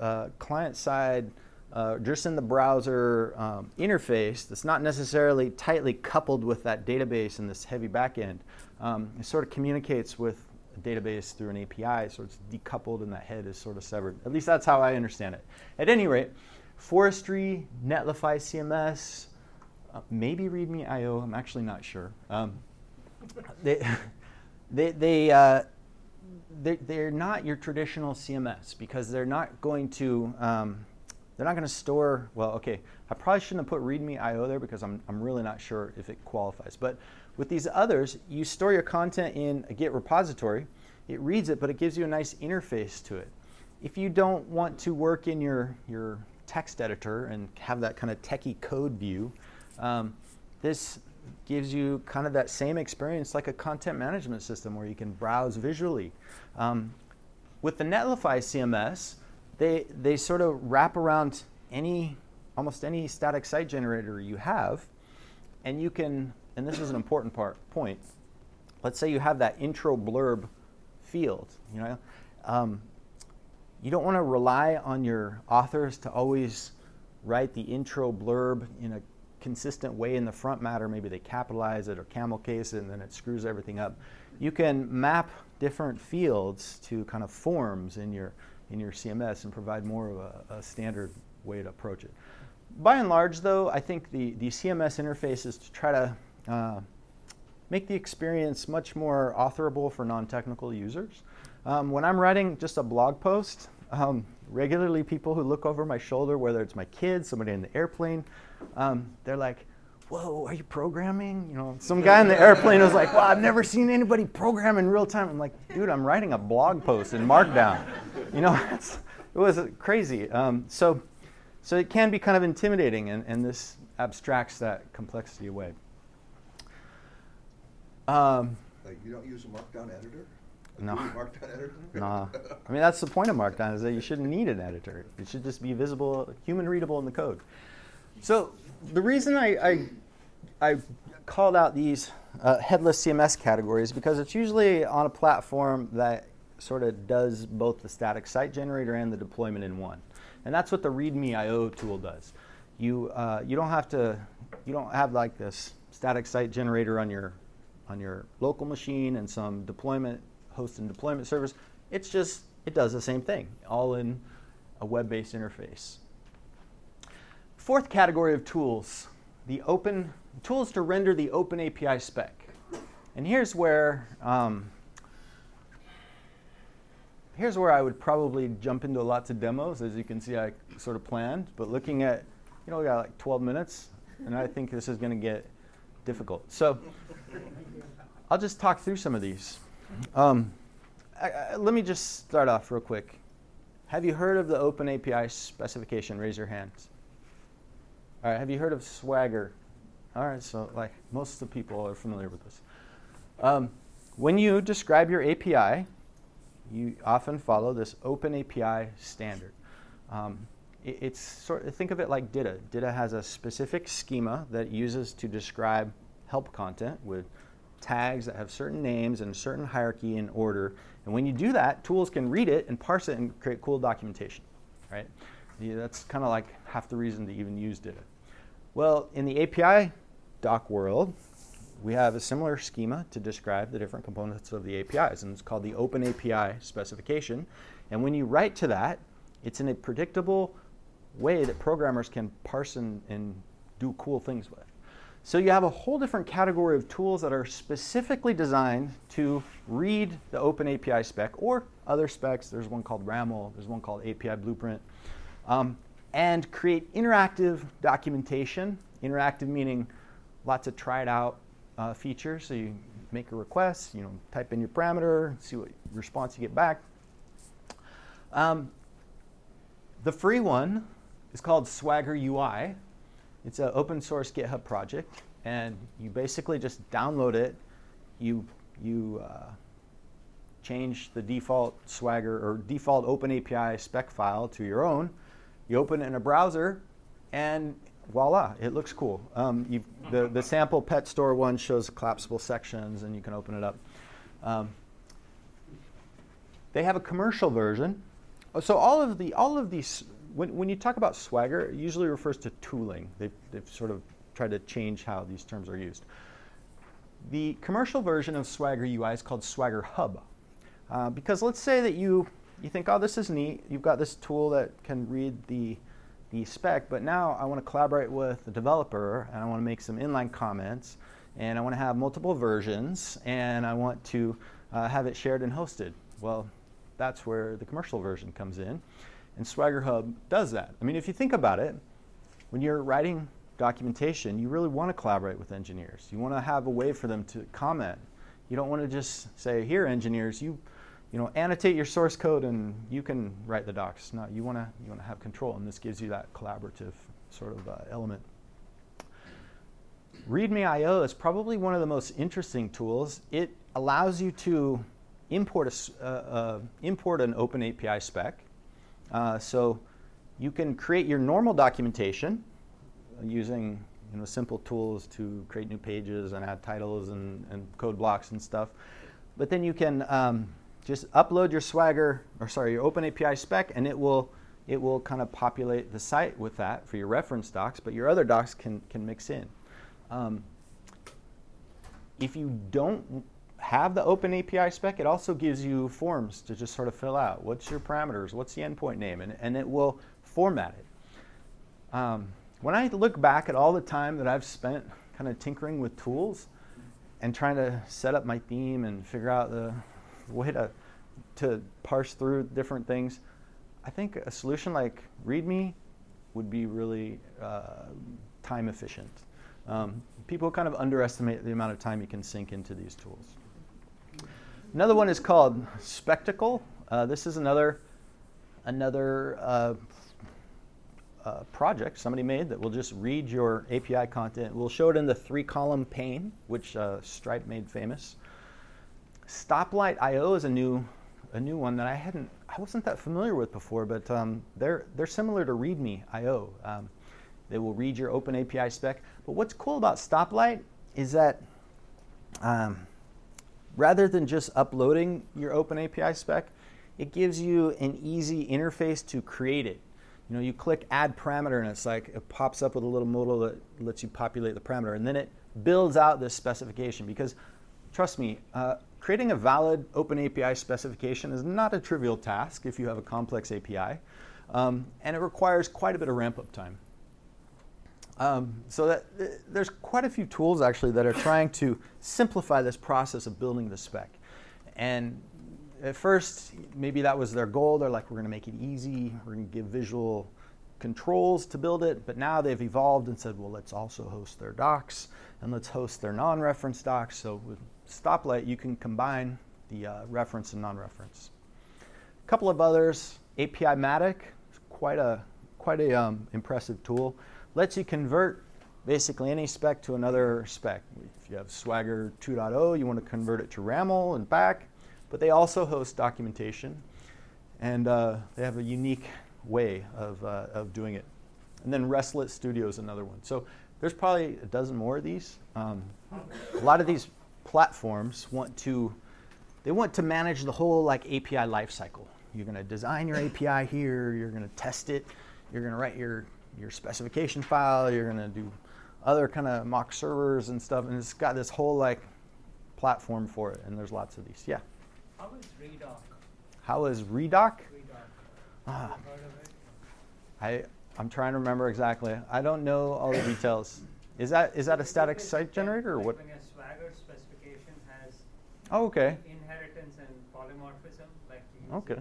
uh, client side, uh, just in the browser um, interface that's not necessarily tightly coupled with that database and this heavy backend. Um, it sort of communicates with a database through an API, so it's decoupled and that head is sort of severed. At least that's how I understand it. At any rate, Forestry, Netlify CMS, uh, maybe README IO, I'm actually not sure. Um, they, they, they, uh, they, they're not your traditional CMS because they're not going to, um, they're not going to store, well, okay, I probably shouldn't have put README IO there because I'm, I'm really not sure if it qualifies. But with these others, you store your content in a Git repository. It reads it, but it gives you a nice interface to it. If you don't want to work in your, your text editor and have that kind of techie code view, um, this gives you kind of that same experience like a content management system where you can browse visually. Um, with the Netlify CMS, they, they sort of wrap around any, almost any static site generator you have, and you can, and this is an important part, point, let's say you have that intro blurb field, you know, um, you don't want to rely on your authors to always write the intro blurb in a consistent way in the front matter. Maybe they capitalize it or camel case it and then it screws everything up. You can map different fields to kind of forms in your in your CMS and provide more of a, a standard way to approach it. By and large, though, I think the, the CMS interface is to try to uh, make the experience much more authorable for non-technical users. Um, when I'm writing just a blog post, um, regularly people who look over my shoulder, whether it's my kids, somebody in the airplane, um, they're like, "Whoa, are you programming?" You know, some guy in the airplane was like, "Well, I've never seen anybody program in real time." I'm like, "Dude, I'm writing a blog post in Markdown." You know, it was crazy. Um, so, so it can be kind of intimidating, and, and this abstracts that complexity away. Um, Like, you don't use a Markdown editor? A No. Markdown editor? Nah. I mean, that's the point of Markdown is that you shouldn't need an editor. It should just be visible, human readable in the code. So the reason I, I, I called out these uh, headless CMS categories because it's usually on a platform that sort of does both the static site generator and the deployment in one. And that's what the README IO tool does. You, uh, you don't have to, you don't have like this static site generator on your, on your local machine and some deployment host and deployment service. It's just, it does the same thing, all in a web-based interface. Fourth category of tools, the open, tools to render the open API spec. And here's where, um, here's where I would probably jump into lots of demos. As you can see, I sort of planned, but looking at, you know, we got like 12 minutes, and I think this is going to get difficult. So I'll just talk through some of these. Um, I, I, let me just start off real quick. Have you heard of the Open API specification? Raise your hands. All right, have you heard of Swagger? All right, so like most of the people are familiar with this. Um, when you describe your API, you often follow this Open API standard. Um, it, it's sort of, think of it like DITA. DITA has a specific schema that it uses to describe help content with tags that have certain names and a certain hierarchy and order. And when you do that, tools can read it and parse it and create cool documentation, right? Yeah, that's kind of like half the reason to even use DITA. Well, in the API doc world, we have a similar schema to describe the different components of the APIs, and it's called the Open API specification. And when you write to that, it's in a predictable way that programmers can parse and, and do cool things with. So you have a whole different category of tools that are specifically designed to read the Open API spec or other specs. There's one called RAML, there's one called API Blueprint, um, and create interactive documentation. Interactive meaning lots of tried out uh, features. So you make a request, you know, type in your parameter, see what response you get back. Um, the free one is called Swagger UI. It's an open source GitHub project, and you basically just download it. You you uh, change the default Swagger or default Open API spec file to your own. You open it in a browser, and voila, it looks cool. Um, the, the sample pet store one shows collapsible sections, and you can open it up. Um, they have a commercial version. So all of the all of these, when, when you talk about Swagger, it usually refers to tooling. They've, they've sort of tried to change how these terms are used. The commercial version of Swagger UI is called Swagger Hub. Uh, because let's say that you, you think, oh, this is neat. You've got this tool that can read the the spec, but now I want to collaborate with the developer and I want to make some inline comments and I want to have multiple versions and I want to uh, have it shared and hosted. Well, that's where the commercial version comes in. And Swagger Hub does that. I mean, if you think about it, when you're writing documentation, you really want to collaborate with engineers. You want to have a way for them to comment. You don't want to just say, here, engineers, you you know, annotate your source code and you can write the docs. No, you want to you want to have control, and this gives you that collaborative sort of uh, element. README.io is probably one of the most interesting tools. It allows you to import a, uh, uh, import an open API spec. Uh, so you can create your normal documentation using you know, simple tools to create new pages and add titles and, and code blocks and stuff. But then you can um, just upload your Swagger, or sorry, your Open API spec, and it will it will kind of populate the site with that for your reference docs, but your other docs can, can mix in. Um, if you don't have the Open API spec, it also gives you forms to just sort of fill out. What's your parameters? What's the endpoint name? And, and it will format it. Um, when I look back at all the time that I've spent kind of tinkering with tools and trying to set up my theme and figure out the way to, to parse through different things. I think a solution like README would be really uh, time efficient. Um, people kind of underestimate the amount of time you can sink into these tools. Another one is called Spectacle. Uh, this is another another uh, uh, project somebody made that will just read your API content. We'll show it in the three-column pane, which uh, Stripe made famous. Stoplight IO is a new, a new one that I hadn't, I wasn't that familiar with before, but um, they're, they're similar to README IO. Um, they will read your open API spec. But what's cool about Stoplight is that um, rather than just uploading your open API spec, it gives you an easy interface to create it. You know, you click add parameter and it's like it pops up with a little modal that lets you populate the parameter, and then it builds out this specification. Because trust me, uh, creating a valid open API specification is not a trivial task if you have a complex API, um, and it requires quite a bit of ramp up time. Um, so that, there's quite a few tools actually that are trying to simplify this process of building the spec. And at first, maybe that was their goal. They're like, we're going to make it easy. We're going to give visual controls to build it. But now they've evolved and said, well, let's also host their docs and let's host their non-reference docs. So with Stoplight, you can combine the uh, reference and non-reference. A couple of others, API Matic, quite a quite a um, impressive tool. Lets you convert basically any spec to another spec. If you have Swagger 2.0, you want to convert it to RAML and back, but they also host documentation, and uh, they have a unique way of, uh, of doing it. And then Restlet Studio is another one. So there's probably a dozen more of these. Um, a lot of these platforms want to they want to manage the whole like API lifecycle. You're going to design your API here. You're going to test it. You're going to write your your specification file. You're going to do other kind of mock servers and stuff. And it's got this whole like platform for it. And there's lots of these. Yeah. How is Redoc? How is Redoc? Redoc. Ah, Heard of it? I I'm trying to remember exactly. I don't know all the details. Is that is that a static site generator or what? When a Swagger specification has Oh, okay. inheritance and polymorphism, like Okay.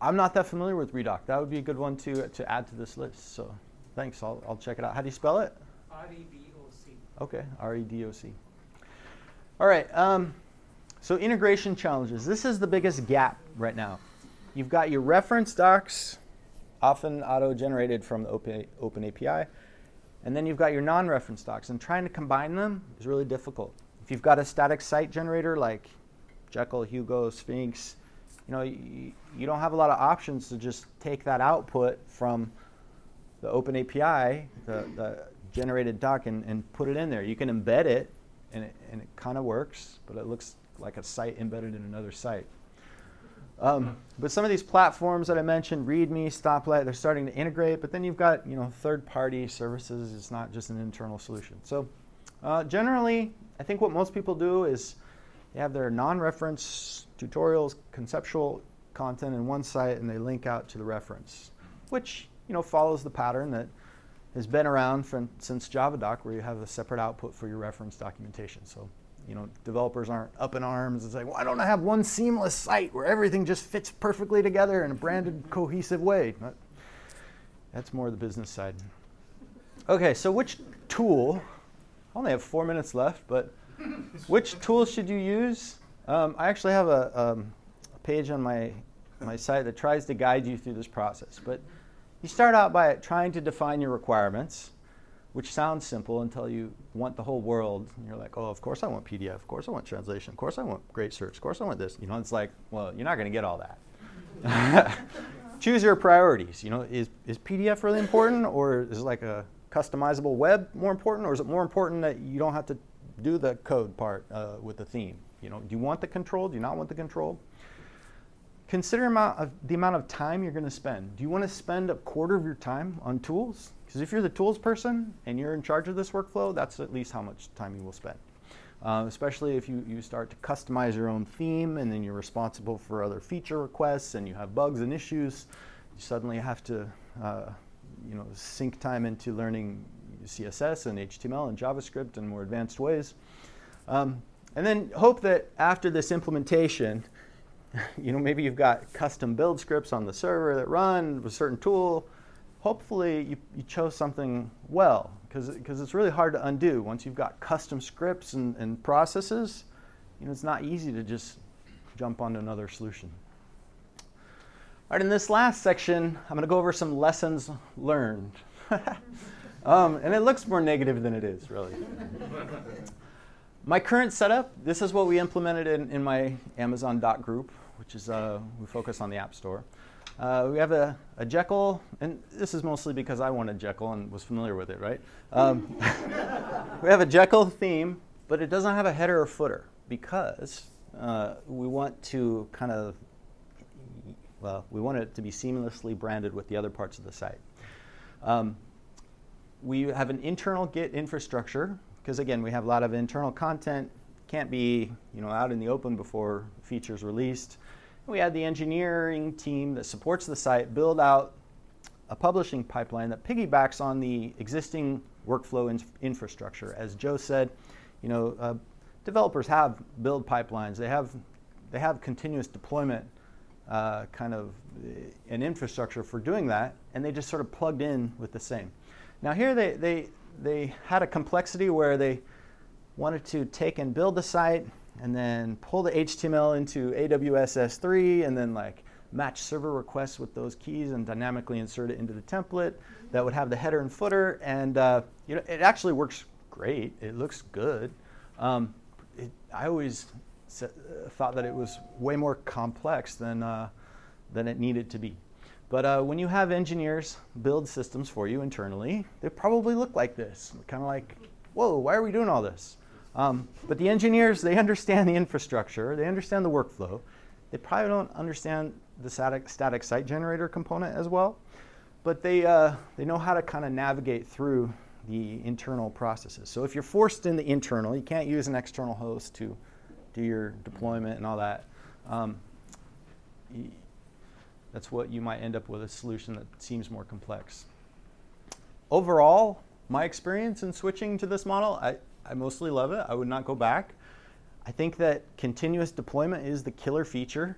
I'm not that familiar with Redoc. That would be a good one to to add to this list. So, thanks. I'll I'll check it out. How do you spell it? R E D O C. Okay, R E D O C. All right. Um, so integration challenges. This is the biggest gap right now. You've got your reference docs, often auto-generated from the Open, Open API, and then you've got your non-reference docs. And trying to combine them is really difficult. If you've got a static site generator like Jekyll, Hugo, Sphinx, you know, you, you don't have a lot of options to just take that output from the Open API, the, the generated doc, and, and put it in there. You can embed it, and it, and it kind of works, but it looks like a site embedded in another site. Um, but some of these platforms that I mentioned, README, Stoplight, they're starting to integrate. But then you've got you know third-party services. It's not just an internal solution. So uh, generally, I think what most people do is they have their non-reference tutorials, conceptual content in one site, and they link out to the reference, which you know follows the pattern that has been around from, since JavaDoc, where you have a separate output for your reference documentation. So you know, developers aren't up in arms and saying, why don't I have one seamless site where everything just fits perfectly together in a branded, cohesive way? That- That's more the business side. Okay, so which tool? I only have four minutes left, but which tool should you use? Um, I actually have a, um, a page on my, my site that tries to guide you through this process. But you start out by trying to define your requirements which sounds simple until you want the whole world. And you're like, oh, of course I want PDF. Of course I want translation. Of course I want great search. Of course I want this. You know, it's like, well, you're not going to get all that. Choose your priorities. You know, is, is PDF really important, or is like a customizable web more important, or is it more important that you don't have to do the code part uh, with the theme? You know, do you want the control? Do you not want the control? Consider amount of, the amount of time you're going to spend. Do you want to spend a quarter of your time on tools? Because if you're the tools person and you're in charge of this workflow, that's at least how much time you will spend. Uh, especially if you, you start to customize your own theme and then you're responsible for other feature requests and you have bugs and issues, you suddenly have to uh, you know, sink time into learning CSS and HTML and JavaScript in more advanced ways. Um, and then hope that after this implementation, you know, maybe you've got custom build scripts on the server that run with a certain tool. Hopefully, you, you chose something well, because it's really hard to undo. Once you've got custom scripts and, and processes, you know, it's not easy to just jump onto another solution. All right, in this last section, I'm going to go over some lessons learned. um, and it looks more negative than it is, really. my current setup, this is what we implemented in, in my Amazon dot group, which is uh, we focus on the App Store. Uh, we have a, a Jekyll, and this is mostly because I wanted Jekyll and was familiar with it, right? Um, we have a Jekyll theme, but it doesn't have a header or footer because uh, we want to kind of, well, we want it to be seamlessly branded with the other parts of the site. Um, we have an internal Git infrastructure because again, we have a lot of internal content, can't be you know out in the open before features released. We had the engineering team that supports the site build out a publishing pipeline that piggybacks on the existing workflow in- infrastructure. As Joe said, you know, uh, developers have build pipelines. They have they have continuous deployment uh, kind of uh, an infrastructure for doing that, and they just sort of plugged in with the same. Now here they they they had a complexity where they wanted to take and build the site and then pull the HTML into AWS S3 and then like match server requests with those keys and dynamically insert it into the template that would have the header and footer. And uh, you know, it actually works great. It looks good. Um, it, I always uh, thought that it was way more complex than, uh, than it needed to be. But uh, when you have engineers build systems for you internally, they probably look like this, kind of like, whoa, why are we doing all this? Um, but the engineers, they understand the infrastructure, they understand the workflow. They probably don't understand the static, static site generator component as well, but they, uh, they know how to kind of navigate through the internal processes. So if you're forced in the internal, you can't use an external host to do your deployment and all that. Um, y- that's what you might end up with a solution that seems more complex. Overall, my experience in switching to this model, I, I mostly love it. I would not go back. I think that continuous deployment is the killer feature,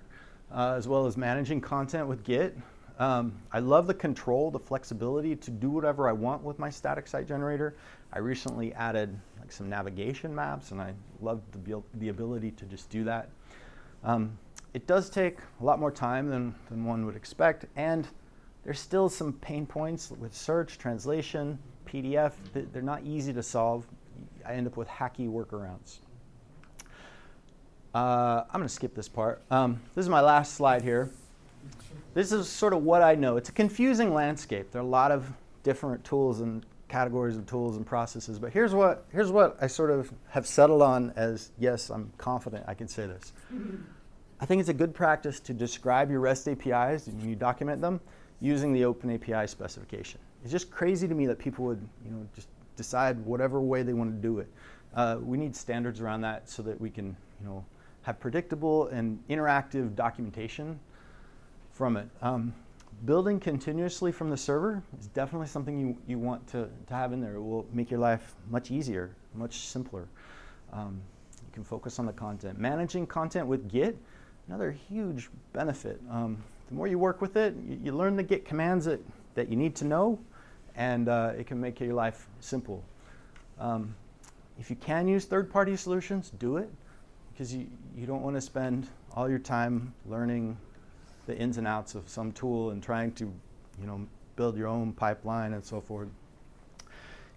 uh, as well as managing content with Git. Um, I love the control, the flexibility to do whatever I want with my static site generator. I recently added like some navigation maps, and I love the, the ability to just do that. Um, it does take a lot more time than, than one would expect, and there's still some pain points with search, translation, PDF. They're not easy to solve. I end up with hacky workarounds. Uh, I'm going to skip this part. Um, this is my last slide here. This is sort of what I know. It's a confusing landscape. There are a lot of different tools and categories of tools and processes, but here's what, here's what I sort of have settled on as yes, I'm confident I can say this. I think it's a good practice to describe your REST APIs and you document them using the Open API specification. It's just crazy to me that people would, you know, just decide whatever way they want to do it. Uh, we need standards around that so that we can, you know, have predictable and interactive documentation from it. Um, building continuously from the server is definitely something you, you want to, to have in there. It will make your life much easier, much simpler. Um, you can focus on the content. Managing content with Git, another huge benefit. Um, the more you work with it, you, you learn the Git commands that, that you need to know, and uh, it can make your life simple. Um, if you can use third party solutions, do it because you, you don't want to spend all your time learning the ins and outs of some tool and trying to you know build your own pipeline and so forth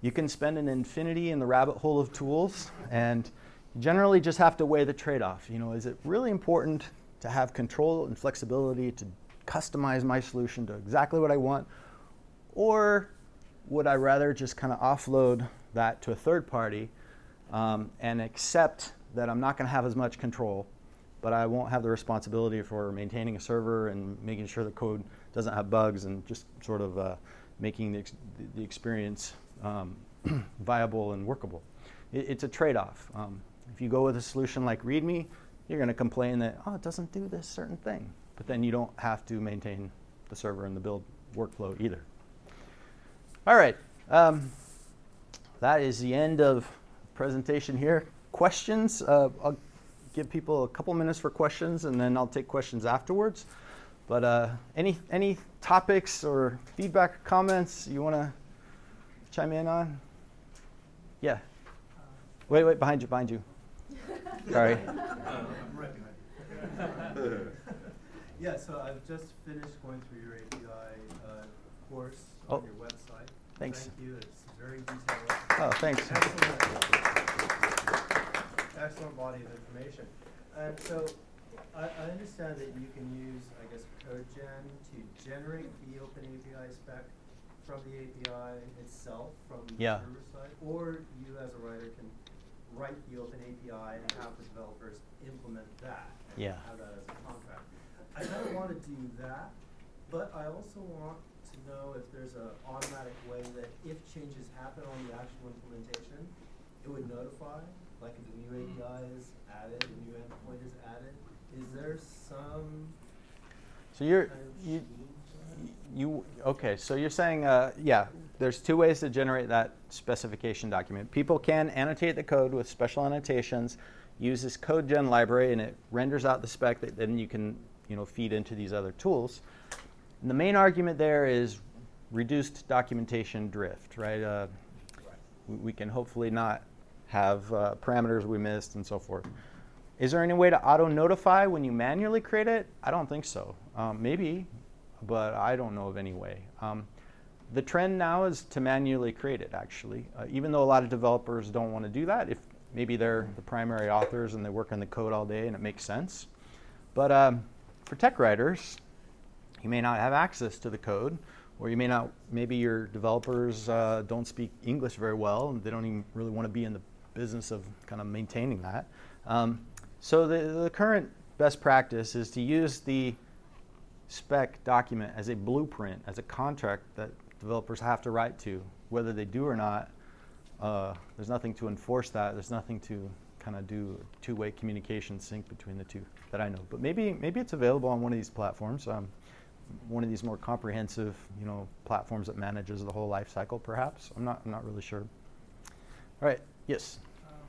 you can spend an infinity in the rabbit hole of tools and you generally just have to weigh the trade-off you know is it really important to have control and flexibility to customize my solution to exactly what i want or would i rather just kind of offload that to a third party um, and accept that i'm not going to have as much control but I won't have the responsibility for maintaining a server and making sure the code doesn't have bugs and just sort of uh, making the, ex- the experience um, viable and workable. It, it's a trade-off. Um, if you go with a solution like README, you're going to complain that oh it doesn't do this certain thing, but then you don't have to maintain the server and the build workflow either. All right, um, that is the end of presentation here. Questions? Uh, I'll give people a couple minutes for questions, and then I'll take questions afterwards. But uh, any any topics or feedback, comments you want to chime in on? Yeah. Wait, wait, behind you, behind you. Sorry. I'm right behind. Yeah, so I've just finished going through your API uh, course Oh. on your website. Thanks. Thank you, it's very detailed. Oh, thanks. Excellent. Excellent body of information. And so, I, I understand that you can use, I guess, CodeGen to generate the Open API spec from the API itself, from the Yeah. server side, or you as a writer can write the Open API and have the developers implement that. and Yeah. Have that as a contract. I kind of want to do that, but I also want to know if there's an automatic way that if changes happen on the actual implementation, it would notify, like if a new API is added, a new endpoint is added. Is there some So you're kind of you, scheme you okay? So you're saying uh, yeah? There's two ways to generate that specification document. People can annotate the code with special annotations, use this CodeGen library, and it renders out the spec that then you can you know feed into these other tools. And the main argument there is reduced documentation drift, right? Uh, we, can hopefully not have uh, parameters we missed and so forth. Is there any way to auto notify when you manually create it? I don't think so. Um, maybe, but I don't know of any way. Um, the trend now is to manually create it, actually. Uh, even though a lot of developers don't want to do that, if maybe they're the primary authors and they work on the code all day and it makes sense. But um, for tech writers, you may not have access to the code, or you may not, maybe your developers uh, don't speak English very well and they don't even really want to be in the business of kind of maintaining that. Um, so the, the current best practice is to use the spec document as a blueprint, as a contract that developers have to write to. Whether they do or not, uh, there's nothing to enforce that. There's nothing to kind of do two-way communication sync between the two that I know. But maybe maybe it's available on one of these platforms, um, one of these more comprehensive, you know, platforms that manages the whole life cycle. Perhaps I'm not I'm not really sure. All right. Yes. Um,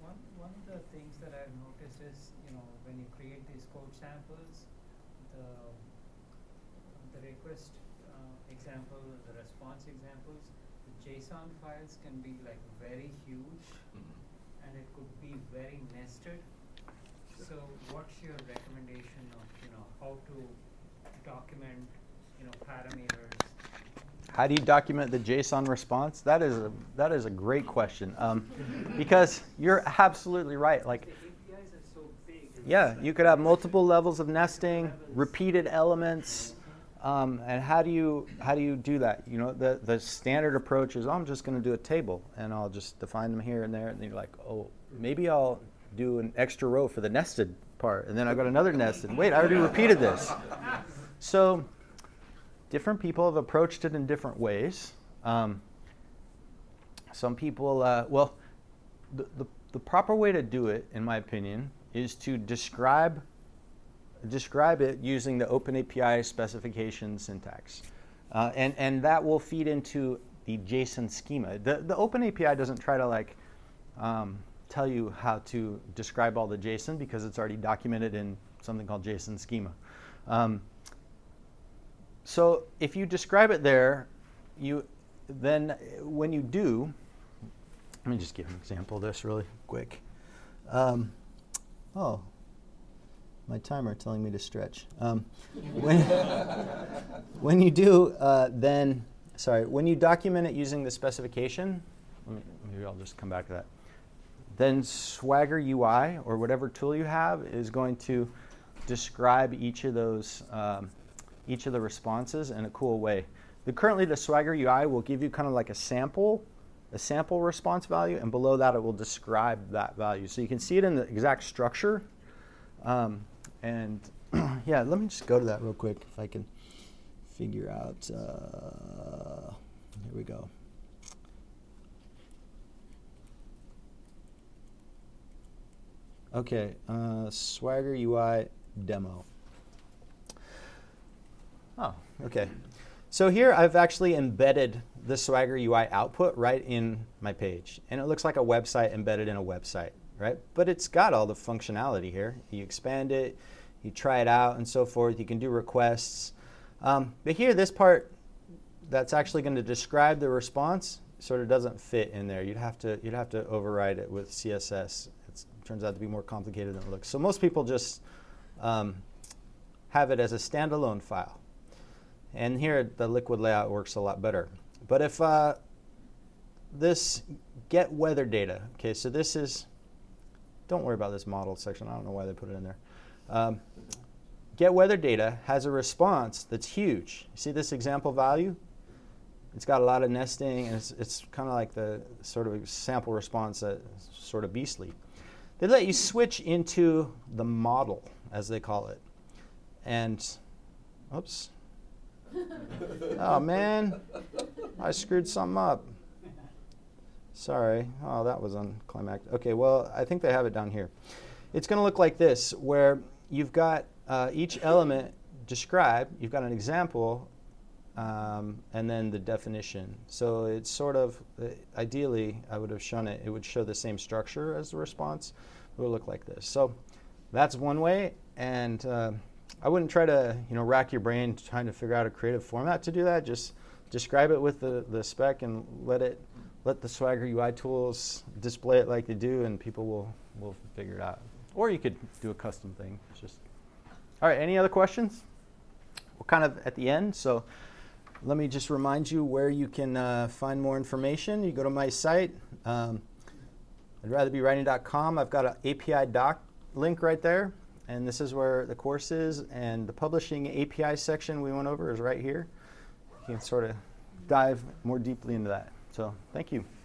one, one of the things that I've noticed is, you know, when you create these code samples, the, the request uh, example, the response examples, the JSON files can be like very huge Mhm. and it could be very nested. So what's your recommendation of, you know, how to document, you know, parameters? How do you document the JSON response? That is a that is a great question. Um, because you're absolutely right. Like The APIs are so big. Yeah, you could have multiple levels of nesting, levels. repeated elements, um, and how do you how do you do that? You know, the the standard approach is oh, I'm just going to do a table and I'll just define them here and there, and you're like, oh, maybe I'll do an extra row for the nested part, and then I've got another nested. Wait, I already repeated this. So, different people have approached it in different ways. Um, some people, uh, well, the, the, the proper way to do it, in my opinion, is to describe describe it using the OpenAPI specification syntax. Uh, and, and that will feed into the JSON schema. The, the OpenAPI doesn't try to like um, tell you how to describe all the JSON because it's already documented in something called JSON schema. Um, so if you describe it there, you then when you do, let me just give an example of this really quick. Um, oh, my timer telling me to stretch. Um, when, when you do, uh, then, sorry, when you document it using the specification, me, maybe I'll just come back to that. Then Swagger UI or whatever tool you have is going to describe each of those, um, each of the responses in a cool way. The, currently, the Swagger UI will give you kind of like a sample, a sample response value, and below that it will describe that value. So you can see it in the exact structure. Um, and yeah, let me just go to that real quick if I can figure out. Uh, here we go. Okay, uh, Swagger UI demo. Oh, okay. So here I've actually embedded the Swagger UI output right in my page. And it looks like a website embedded in a website, right? But it's got all the functionality here. You expand it, you try it out, and so forth. You can do requests. Um, but here, this part that's actually going to describe the response sort of doesn't fit in there. You'd have to, you'd have to override it with CSS. It turns out to be more complicated than it looks. So most people just um, have it as a standalone file. And here, the liquid layout works a lot better. But if uh, this get weather data, okay, so this is, don't worry about this model section. I don't know why they put it in there. Um, get weather data has a response that's huge. You see this example value? It's got a lot of nesting, and it's, it's kind of like the sort of sample response that's sort of beastly. They let you switch into the model, as they call it. And, oops. oh man, I screwed something up. Sorry. Oh, that was unclimactic. Okay, well, I think they have it down here. It's going to look like this, where you've got uh, each element described, you've got an example, um, and then the definition. So it's sort of, uh, ideally, I would have shown it, it would show the same structure as the response. It would look like this. So that's one way, and uh, I wouldn't try to you know rack your brain trying to figure out a creative format to do that. Just describe it with the, the spec and let it let the Swagger UI tools display it like they do, and people will will figure it out. or you could do a custom thing. It's just all right. Any other questions? We're kind of at the end, so let me just remind you where you can uh, find more information. You go to my site, um, I'd rather be writing.com. I've got an API doc link right there, and this is where the course is. And the publishing API section we went over is right here. You can sort of dive more deeply into that. So, thank you.